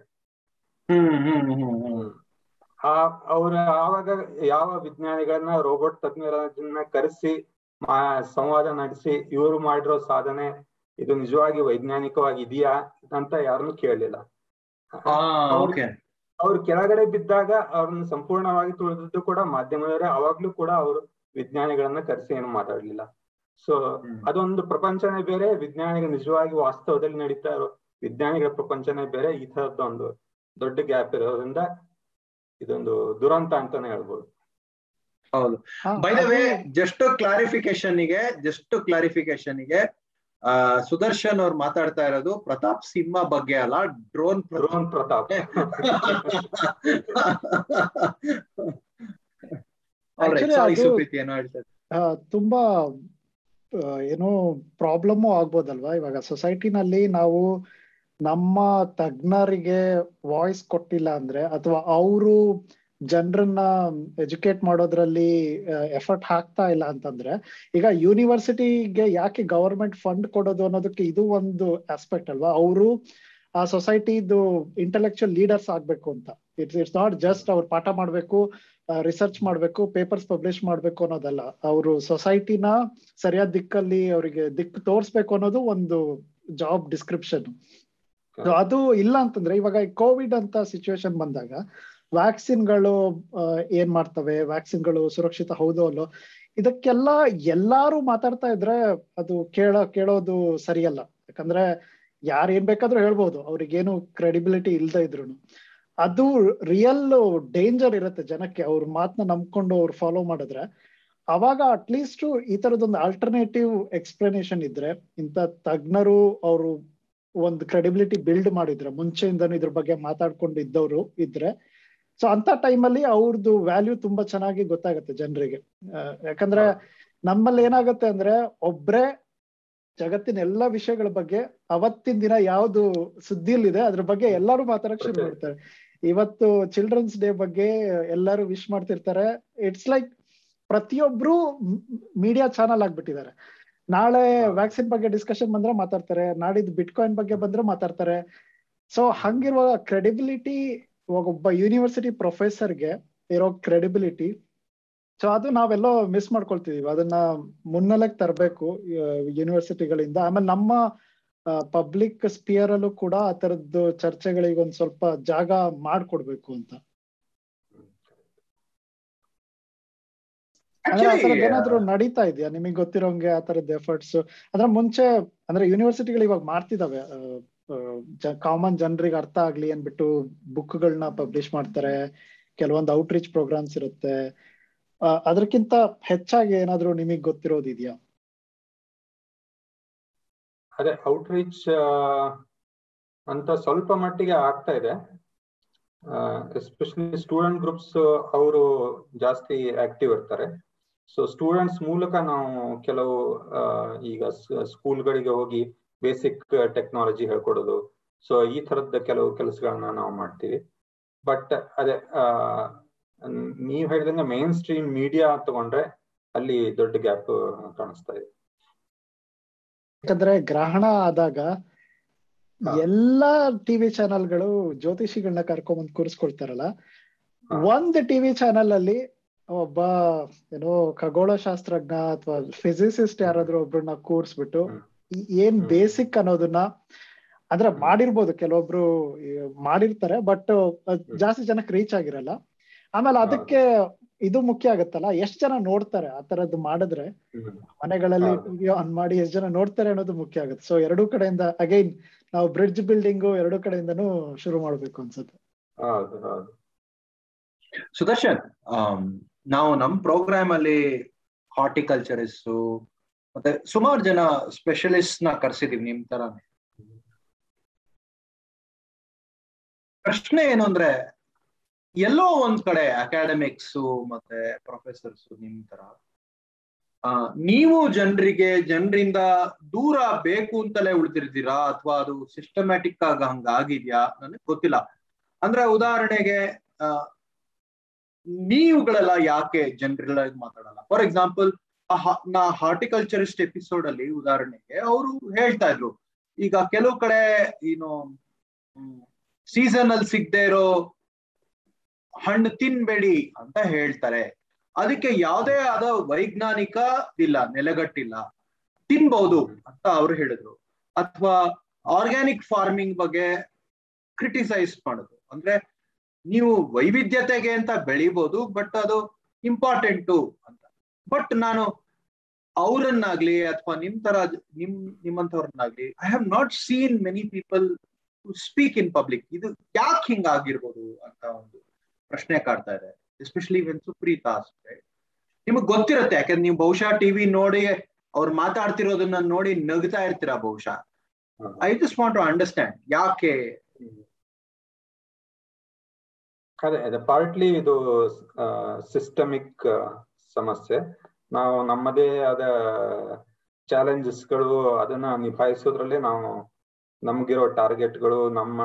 ಆ ಅವ್ರ ಆವಾಗ ಯಾವ ವಿಜ್ಞಾನಿಗಳನ್ನ ರೋಬೋಟ್ ತಜ್ಞರನ್ನ ಕರೆಸಿ ಸಂವಾದ ನಡೆಸಿ ಇವರು ಮಾಡಿರೋ ಸಾಧನೆ ಇದು ನಿಜವಾಗಿ ವೈಜ್ಞಾನಿಕವಾಗಿ ಇದೆಯಾ ಅಂತ ಯಾರನ್ನು ಕೇಳಲಿಲ್ಲ. ಅವ್ರು ಕೆಳಗಡೆ ಬಿದ್ದಾಗ ಅವ್ರನ್ನ ಸಂಪೂರ್ಣವಾಗಿ ತುಳಿದಿದ್ದು ಕೂಡ ಮಾಧ್ಯಮದವರೇ. ಅವಾಗ್ಲೂ ಕೂಡ ಅವರು ವಿಜ್ಞಾನಿಗಳನ್ನ ಕರೆಸಿ ಏನು ಮಾತಾಡ್ಲಿಲ್ಲ. ಸೊ ಅದೊಂದು ಪ್ರಪಂಚನೇ ಬೇರೆ ವಿಜ್ಞಾನಿಗಳು ನಿಜವಾಗಿ ವಾಸ್ತವದಲ್ಲಿ ನಡೀತಾ ಇರೋ ವಿಜ್ಞಾನಿಗಳ ಪ್ರಪಂಚನೇ ಬೇರೆ ಈ ತರದ್ದೊಂದು ದೊಡ್ಡ ಗ್ಯಾಪ್ ಇರೋದ್ರಿಂದ ಇದೊಂದು ದುರಂತ ಅಂತಾನೆ ಹೇಳ್ಬೋದು. ಹೌದು. ಬೈ ದ ವೇ ಜಸ್ಟ್ ಕ್ಲಾರಿಫಿಕೇಶನ್ಗೆ ಜಸ್ಟ್ ಕ್ಲಾರಿಫಿಕೇಶನ್ಗೆ ಆ ಸುದರ್ಶನ್ ಅವ್ರು ಮಾತಾಡ್ತಾ ಇರೋದು ಪ್ರತಾಪ್ ಸಿಂಹ ಬಗ್ಗೆ ಅಲ್ಲ ಡ್ರೋನ್ ಡ್ರೋನ್ ಪ್ರತಾಪ್. ತುಂಬಾ ಏನೋ ಪ್ರಾಬ್ಲಮ್ ಆಗ್ಬೋದಲ್ವಾ? ಇವಾಗ ಸೊಸೈಟಿನಲ್ಲಿ ನಾವು ನಮ್ಮ ತಜ್ಞರಿಗೆ ವಾಯ್ಸ್ ಕೊಟ್ಟಿಲ್ಲ ಅಂದ್ರೆ ಅಥವಾ ಅವರು ಜನರನ್ನ ಎಜುಕೇಟ್ ಮಾಡೋದ್ರಲ್ಲಿ ಎಫರ್ಟ್ ಹಾಕ್ತಾ ಇಲ್ಲ ಅಂತಂದ್ರೆ ಈಗ ಯೂನಿವರ್ಸಿಟಿಗೆ ಯಾಕೆ ಗವರ್ಮೆಂಟ್ ಫಂಡ್ ಕೊಡೋದು ಅನ್ನೋದಕ್ಕೆ ಇದು ಒಂದು ಆಸ್ಪೆಕ್ಟ್ ಅಲ್ವಾ? ಅವರು ಆ ಸೊಸೈಟಿದು ಇಂಟೆಲೆಕ್ಚುಯಲ್ ಲೀಡರ್ಸ್ ಆಗ್ಬೇಕು ಅಂತ. ಇಟ್ಸ್ ಇಟ್ಸ್ ನಾಟ್ ಜಸ್ಟ್ ಅವ್ರು ಪಾಠ ಮಾಡ್ಬೇಕು ರಿಸರ್ಚ್ ಮಾಡ್ಬೇಕು ಪೇಪರ್ಸ್ ಪಬ್ಲಿಷ್ ಮಾಡ್ಬೇಕು ಅನ್ನೋದಲ್ಲ. ಅವರು ಸೊಸೈಟಿನ ಸರಿಯಾದ ದಿಕ್ಕಲ್ಲಿ ಅವರಿಗೆ ದಿಕ್ಕು ತೋರಿಸ್ಬೇಕು ಅನ್ನೋದು ಒಂದು ಜಾಬ್ ಡಿಸ್ಕ್ರಿಪ್ಷನ್ ಅದು ಇಲ್ಲ ಅಂತಂದ್ರೆ ಇವಾಗ ಕೋವಿಡ್ ಅಂತ ಸಿಚುವೇಶನ್ ಬಂದಾಗ ವ್ಯಾಕ್ಸಿನ್ಗಳು ಏನ್ ಮಾಡ್ತವೆ ವ್ಯಾಕ್ಸಿನ್ಗಳು ಸುರಕ್ಷಿತ ಹೌದೋ ಅಲ್ಲೋ ಇದಕ್ಕೆಲ್ಲ ಎಲ್ಲಾರು ಮಾತಾಡ್ತಾ ಇದ್ರೆ ಅದು ಕೇಳ ಕೇಳೋದು ಸರಿಯಲ್ಲ. ಯಾಕಂದ್ರೆ ಯಾರು ಏನ್ ಬೇಕಾದ್ರೂ ಹೇಳ್ಬೋದು ಅವ್ರಿಗೇನು ಕ್ರೆಡಿಬಿಲಿಟಿ ಇಲ್ದೇ ಇದ್ರು ಅದು ರಿಯಲ್ ಡೇಂಜರ್ ಇರುತ್ತೆ ಜನಕ್ಕೆ. ಅವ್ರ ಮಾತನ್ನ ನಂಬ್ಕೊಂಡು ಅವ್ರು ಫಾಲೋ ಮಾಡಿದ್ರೆ. ಅವಾಗ ಅಟ್ಲೀಸ್ಟ್ ಈ ತರದೊಂದು ಆಲ್ಟರ್ನೇಟಿವ್ ಎಕ್ಸ್ಪ್ಲನೇಷನ್ ಇದ್ರೆ ಇಂಥ ತಜ್ಞರು ಅವರು ಒಂದು ಕ್ರೆಡಿಬಿಲಿಟಿ ಬಿಲ್ಡ್ ಮಾಡಿದ್ರೆ ಮುಂಚೆಯಿಂದನೂ ಇದ್ರ ಬಗ್ಗೆ ಮಾತಾಡ್ಕೊಂಡು ಇದ್ದವರು ಇದ್ರೆ ಸೊ ಅಂತ ಟೈಮಲ್ಲಿ ಅವ್ರದ್ದು ವ್ಯಾಲ್ಯೂ ತುಂಬಾ ಚೆನ್ನಾಗಿ ಗೊತ್ತಾಗುತ್ತೆ ಜನರಿಗೆ. ಯಾಕಂದ್ರೆ ನಮ್ಮಲ್ಲಿ ಏನಾಗುತ್ತೆ ಅಂದ್ರೆ ಒಬ್ರೇ ಜಗತ್ತಿನ ಎಲ್ಲಾ ವಿಷಯಗಳ ಬಗ್ಗೆ ಅವತ್ತಿನ ದಿನ ಯಾವ್ದು ಸುದ್ದಿಲಿದೆ ಅದ್ರ ಬಗ್ಗೆ ಎಲ್ಲಾರು ಮಾತಾಡಕ್ ಶುರು ಮಾಡ್ತಾರೆ. ಇವತ್ತು ಚಿಲ್ಡ್ರನ್ಸ್ ಡೇ ಬಗ್ಗೆ ಎಲ್ಲರೂ ವಿಶ್ ಮಾಡ್ತಿರ್ತಾರೆ. ಇಟ್ಸ್ ಲೈಕ್ ಪ್ರತಿಯೊಬ್ರು ಮೀಡಿಯಾ ಚಾನಲ್ ಆಗ್ಬಿಟ್ಟಿದ್ದಾರೆ. ನಾಳೆ ವ್ಯಾಕ್ಸಿನ್ ಬಗ್ಗೆ ಡಿಸ್ಕಷನ್ ಬಂದ್ರೆ ಮಾತಾಡ್ತಾರೆ ನಾಡಿದ್ ಬಿಟ್ ಕಾಯಿನ್ ಬಗ್ಗೆ ಬಂದ್ರೆ ಮಾತಾಡ್ತಾರೆ. ಸೊ ಹಂಗಿರುವ ಕ್ರೆಡಿಬಿಲಿಟಿ ಒಬ್ಬ ಯೂನಿವರ್ಸಿಟಿ ಪ್ರೊಫೆಸರ್ಗೆ ಇರೋ ಕ್ರೆಡಿಬಿಲಿಟಿ ಸೊ ಅದು ನಾವೆಲ್ಲೋ ಮಿಸ್ ಮಾಡ್ಕೊಳ್ತಿದೀವಿ. ಅದನ್ನ ಮುನ್ನೆಲೆಗೆ ತರಬೇಕು ಯೂನಿವರ್ಸಿಟಿಗಳಿಂದ ಆಮೇಲೆ ನಮ್ಮ ಪಬ್ಲಿಕ್ ಸ್ಪಿಯರ್ ಅಲ್ಲೂ ಕೂಡ ಆ ತರದ್ದು ಚರ್ಚೆಗಳಿಗೆ ಒಂದ್ ಸ್ವಲ್ಪ ಜಾಗ ಮಾಡ್ಕೊಡ್ಬೇಕು ಅಂತ. ಏನಾದ್ರು ನಡೀತಾ ಇದೆಯಾ? ನಿಮಗೆ ಗೊತ್ತಿರೋಂಗೆ ಆ ತರದ್ ಎಫರ್ಟ್ಸ್ ಅಂದ್ರೆ ಮುಂಚೆ ಅಂದ್ರೆ ಯೂನಿವರ್ಸಿಟಿಗಳು ಇವಾಗ ಮಾಡ್ತಿದಾವೆ. ಕಾಮನ್ ಜನರಿಗೆ ಅರ್ಥ ಆಗ್ಲಿ ಅನ್ಬಿಟ್ಟು ಬುಕ್ಗಳನ್ನ ಪಬ್ಲಿಷ್ ಮಾಡ್ತಾರೆ. ಕೆಲವೊಂದು ಔಟ್ರೀಚ್ ಪ್ರೋಗ್ರಾಮ್ಸ್ ಇರುತ್ತೆ. ಅದಕ್ಕಿಂತ ಹೆಚ್ಚಾಗಿ ಏನಾದ್ರು ನಿಮಗ್ ಗೊತ್ತಿರೋದಿದ್ಯಾ? ಅದೇ ಔಟ್ ರೀಚ್ ಅಂತ ಸ್ವಲ್ಪ ಮಟ್ಟಿಗೆ ಆಗ್ತಾ ಇದೆ. ಎಸ್ಪೆಷಲಿ ಸ್ಟೂಡೆಂಟ್ ಗ್ರೂಪ್ಸ್ ಅವರು ಜಾಸ್ತಿ ಆಕ್ಟಿವ್ ಇರ್ತಾರೆ. ಸೊ ಸ್ಟೂಡೆಂಟ್ಸ್ ಮೂಲಕ ನಾವು ಕೆಲವು ಈಗ ಸ್ಕೂಲ್ಗಳಿಗೆ ಹೋಗಿ ಬೇಸಿಕ್ ಟೆಕ್ನಾಲಜಿ ಹೇಳ್ಕೊಡೋದು. ಸೊ ಈ ತರದ ಕೆಲವು ಕೆಲಸಗಳನ್ನ ನಾವು ಮಾಡ್ತೀವಿ. ಬಟ್ ಅದೇ ನೀವ್ ಹೇಳಿದಂಗೆ ಮೇನ್ ಸ್ಟ್ರೀಮ್ ಮೀಡಿಯಾ ತಗೊಂಡ್ರೆ ಅಲ್ಲಿ ದೊಡ್ಡ ಗ್ಯಾಪ್ ಕಾಣಿಸ್ತಾ ಇದೆ. ಯಾಕಂದ್ರೆ ಗ್ರಹಣ ಆದಾಗ ಎಲ್ಲಾ ಟಿವಿ ಚಾನೆಲ್ಗಳು ಜ್ಯೋತಿಷಿಗಳನ್ನ ಕರ್ಕೊಂಬಂದ್ ಕೂರಿಸ್ಕೊಳ್ತಾರಲ್ಲ? ಒಂದ್ ಟಿವಿ ಚಾನೆಲ್ ಅಲ್ಲಿ ಒಬ್ಬ ಏನೋ ಖಗೋಳ ಶಾಸ್ತ್ರಜ್ಞ ಅಥವಾ ಫಿಸಿಸಿಸ್ಟ್ ಯಾರಾದ್ರೂ ಒಬ್ರನ್ನ ಕೂರಿಸ್ಬಿಟ್ಟು ಏನ್ ಬೇಸಿಕ್ ಅನ್ನೋದನ್ನ ಅಂದ್ರೆ ಮಾಡಿರ್ಬೋದು ಕೆಲವೊಬ್ರು ಮಾಡಿರ್ತಾರೆ ಬಟ್ ಜಾಸ್ತಿ ಜನಕ್ಕೆ ರೀಚ್ ಆಗಿರಲ್ಲ. ಆಮೇಲೆ ಅದಕ್ಕೆ ಇದು ಮುಖ್ಯ ಆಗತ್ತಲ್ಲ ಎಷ್ಟ್ ಜನ ನೋಡ್ತಾರೆ ಆ ತರದ್ದು ಮಾಡಿದ್ರೆ? ಮನೆಗಳಲ್ಲಿ ಆನ್ ಮಾಡಿ ಎಷ್ಟ್ ಜನ ನೋಡ್ತಾರೆ ಅನ್ನೋದು ಮುಖ್ಯ ಆಗುತ್ತೆ. ಸೊ ಎರಡೂ ಕಡೆಯಿಂದ ಅಗೈನ್ ನಾವು ಬ್ರಿಡ್ಜ್ ಬಿಲ್ಡಿಂಗ್ ಎರಡು ಕಡೆಯಿಂದನು ಶುರು ಮಾಡ್ಬೇಕು ಅನ್ಸುತ್ತೆ. ಸುದರ್ಶನ್ ನಾವು ನಮ್ ಪ್ರೋಗ್ರಾಮ್ ಅಲ್ಲಿ ಹಾರ್ಟಿಕಲ್ಚರಿಸ್ಟ್ ಮತ್ತೆ ಸುಮಾರು ಜನ ಸ್ಪೆಷಲಿಸ್ಟ್ನ ಕರ್ಸಿದೀವಿ ನಿಮ್ ತರ ಪ್ರಶ್ನೆ ಏನು ಅಂದ್ರೆ ಎಲ್ಲೋ ಒಂದ್ ಕಡೆ ಅಕಾಡೆಮಿಕ್ಸ್ ಮತ್ತೆ ಪ್ರೊಫೆಸರ್ಸ್ ನಿಮ್ ತರ. ನೀವು ಜನರಿಗೆ, ಜನರಿಂದ ದೂರ ಬೇಕು ಅಂತಲೇ ಉಳಿದಿರ್ತೀರಾ ಅಥವಾ ಅದು ಸಿಸ್ಟಮ್ಯಾಟಿಕ್ ಆಗ ಹಂಗಾಗಿದ್ಯಾ? ನನಗೆ ಗೊತ್ತಿಲ್ಲ. ಅಂದ್ರೆ ಉದಾಹರಣೆಗೆ ನೀವುಗಳೆಲ್ಲ ಯಾಕೆ ಜನರೆಲ್ಲ ಮಾತಾಡಲ್ಲ? ಫಾರ್ ಎಕ್ಸಾಂಪಲ್ ನಾ ಹಾರ್ಟಿಕಲ್ಚರಿಸ್ಟ್ ಎಪಿಸೋಡ್ ಅಲ್ಲಿ ಉದಾಹರಣೆಗೆ ಅವರು ಹೇಳ್ತಾ ಇದ್ರು. ಈಗ ಕೆಲವು ಕಡೆ, ಏನು ಸೀಸನ್ ಅಲ್ಲಿ ಸಿಗದೆ ಇರೋ ಹಣ್ಣು ತಿನ್ಬೇಡಿ ಅಂತ ಹೇಳ್ತಾರೆ. ಅದಕ್ಕೆ ಯಾವುದೇ ಆದ ವೈಜ್ಞಾನಿಕ ಇಲ್ಲ, ನೆಲೆಗಟ್ಟಿಲ್ಲ ತಿನ್ಬಹುದು ಅಂತ ಅವ್ರು ಹೇಳಿದ್ರು. ಅಥವಾ ಆರ್ಗ್ಯಾನಿಕ್ ಫಾರ್ಮಿಂಗ್ ಬಗ್ಗೆ ಕ್ರಿಟಿಸೈಸ್ ಮಾಡುದು. ಅಂದ್ರೆ ನೀವು ವೈವಿಧ್ಯತೆಗೆ ಅಂತ ಬೆಳಿಬಹುದು ಬಟ್ ಅದು ಇಂಪಾರ್ಟೆಂಟು ಅಂತ. ಬಟ್ ನಾನು ಅವರನ್ನಾಗ್ಲಿ ಅಥವಾ ನಿಮ್ ತರ ನಿಮ್, ನಿಮ್ಮಂಥವ್ರನ್ನಾಗ್ಲಿ I have not seen many people speak in public ಇದು ಯಾಕೆ ಹಿಂಗಾಗಿರ್ಬೋದು ಅಂತ ಒಂದು ಪ್ರಶ್ನೆ ಕಾಡ್ತಾ ಇದೆ. ಎಸ್ಪೆಷಲಿ ವೆನ್ ಸುಪ್ರೀತಾ ನಿಮಗ್ ಗೊತ್ತಿರುತ್ತೆ ಯಾಕಂದ್ರೆ ನೀವು ಬಹುಶಃ ಟಿವಿ ನೋಡಿ ಅವ್ರು ಮಾತಾಡ್ತಿರೋದನ್ನ ನೋಡಿ ನಗ್ತಾ ಇರ್ತೀರಾ ಬಹುಶಃ? I just want to understand ಯಾಕೆ? ಅದೇ ಅದೇ ಪಾರ್ಟ್ಲಿ ಇದು ಸಿಸ್ಟಮಿಕ್ ಸಮಸ್ಯೆ. ನಾವು ನಮ್ಮದೇ ಆದ ಚಾಲೆಂಜಸ್ಗಳು ಅದನ್ನ ನಿಭಾಯಿಸೋದ್ರಲ್ಲೇ ನಾವು ನಮ್ಗಿರೋ ಟಾರ್ಗೆಟ್ಗಳು ನಮ್ಮ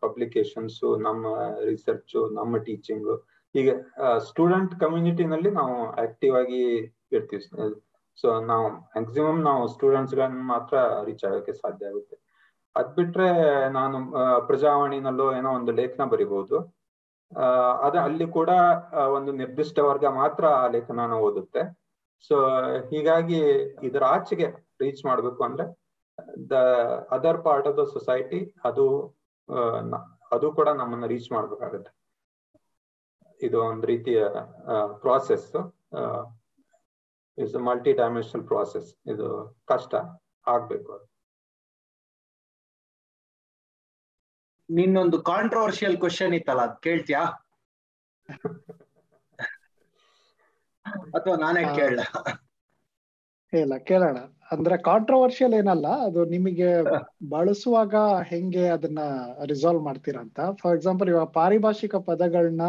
ಪಬ್ಲಿಕೇಶನ್ಸ್ ನಮ್ಮ ರಿಸರ್ಚ್ ನಮ್ಮ ಟೀಚಿಂಗ್ ಹೀಗೆ ಸ್ಟೂಡೆಂಟ್ ಕಮ್ಯುನಿಟಿನಲ್ಲಿ ನಾವು ಆಕ್ಟಿವ್ ಆಗಿ ಇರ್ತೀವಿ. ಸೊ ನಾವು ಮ್ಯಾಕ್ಸಿಮಮ್ ನಾವು ಸ್ಟೂಡೆಂಟ್ಸ್ ಗಳನ್ನ ಮಾತ್ರ ರೀಚ್ ಆಗೋಕೆ ಸಾಧ್ಯ ಆಗುತ್ತೆ. ಅದ್ ಬಿಟ್ರೆ ನಾನು ಪ್ರಜಾವಾಣಿನಲ್ಲೋ ಏನೋ ಒಂದು ಲೇಖನ ಬರಿಬಹುದು ಅದ ಅಲ್ಲಿ ಕೂಡ ಒಂದು ನಿರ್ದಿಷ್ಟ ವರ್ಗ ಮಾತ್ರ ಆ ಲೇಖನ ಓದುತ್ತೆ. ಸೊ ಹೀಗಾಗಿ ಇದರ ಆಚೆಗೆ ರೀಚ್ ಮಾಡ್ಬೇಕು ಅಂದ್ರೆ the other part of the society ಅದು ಅದು ಕೂಡ ನಮ್ಮನ್ನ ರೀಚ್ ಮಾಡ್ಬೇಕಾಗತ್ತೆ. ಇದು ಒಂದು ರೀತಿಯ process is multi dimensional process ಇದು ಕಷ್ಟ ಆಗ್ಬೇಕು ನಿನ್ನೊಂದು ಕಾಂಟ್ರವರ್ಷಿಯಲ್ ಕ್ವಶನ್ ಇತ್ತಲ್ಲ ಅದ್ ಕೇಳ್ತೀಯಾ? ಅಥವಾ ನಾನೇ ಕೇಳ ಇಲ್ಲ ಕೇಳೋಣ. ಅಂದ್ರೆ ಕಾಂಟ್ರವರ್ಷಿಯಲ್ ಏನಲ್ಲ ಅದು ನಿಮಗೆ ಬಳಸುವಾಗ ಹೆಂಗೆ ಅದನ್ನ ರಿಸಾಲ್ವ್ ಮಾಡ್ತೀರಾ ಅಂತ? ಫಾರ್ ಎಕ್ಸಾಂಪಲ್ ಇವಾಗ ಪಾರಿಭಾಷಿಕ ಪದಗಳನ್ನ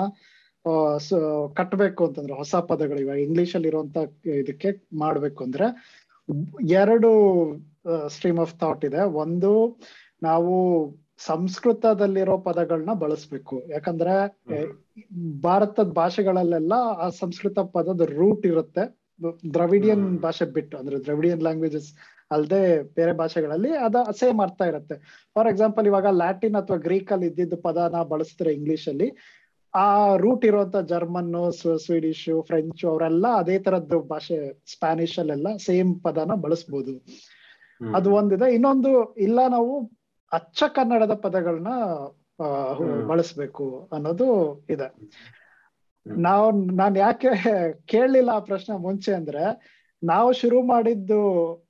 ಕಟ್ಟಬೇಕು ಅಂತಂದ್ರೆ ಹೊಸ ಪದಗಳು ಇವಾಗ ಇಂಗ್ಲಿಷ್ ಅಲ್ಲಿ ಇರುವಂತ ಇದಕ್ಕೆ ಮಾಡ್ಬೇಕು ಅಂದ್ರೆ ಎರಡು ಸ್ಟ್ರೀಮ್ ಆಫ್ ಥಾಟ್ ಇದೆ. ಒಂದು ನಾವು ಸಂಸ್ಕೃತದಲ್ಲಿರೋ ಪದಗಳನ್ನ ಬಳಸ್ಬೇಕು. ಯಾಕಂದ್ರೆ ಭಾರತದ ಭಾಷೆಗಳಲ್ಲೆಲ್ಲ ಆ ಸಂಸ್ಕೃತ ಪದದ ರೂಟ್ ಇರುತ್ತೆ. ದ್ರವಿಡಿಯನ್ ಭಾಷೆ ಬಿಟ್ಟು ಅಂದ್ರೆ ದ್ರವಿಡಿಯನ್ ಲ್ಯಾಂಗ್ವೇಜಸ್ ಅಲ್ಲದೆ ಬೇರೆ ಭಾಷೆಗಳಲ್ಲಿ ಅದ ಸೇಮ್ ಅರ್ಥ ಇರುತ್ತೆ. ಫಾರ್ ಎಕ್ಸಾಂಪಲ್ ಇವಾಗ ಲ್ಯಾಟಿನ್ ಅಥವಾ ಗ್ರೀಕ್ ಅಲ್ಲಿ ಇದ್ದಿದ್ದ ಪದನ ಬಳಸಿದ್ರೆ ಇಂಗ್ಲಿಷ್ ಅಲ್ಲಿ ಆ ರೂಟ್ ಇರುವಂತ ಜರ್ಮನ್ ಸ್ವೀಡಿಶು ಫ್ರೆಂಚ್ ಅವರೆಲ್ಲ ಅದೇ ತರದ್ದು ಭಾಷೆ ಸ್ಪ್ಯಾನಿಷ್ ಅಲ್ಲೆಲ್ಲ ಸೇಮ್ ಪದನ ಬಳಸ್ಬೋದು. ಅದು ಒಂದಿದೆ ಇನ್ನೊಂದು ಇಲ್ಲ ನಾವು ಅಚ್ಚ ಕನ್ನಡದ ಪದಗಳನ್ನ ಬಳಸ್ಬೇಕು ಅನ್ನೋದು ಇದೆ. ನಾವು ನಾನು ಯಾಕೆ ಕೇಳಲಿಲ್ಲ ಆ ಪ್ರಶ್ನೆ ಮುಂಚೆ ಅಂದ್ರೆ ನಾವು ಶುರು ಮಾಡಿದ್ದು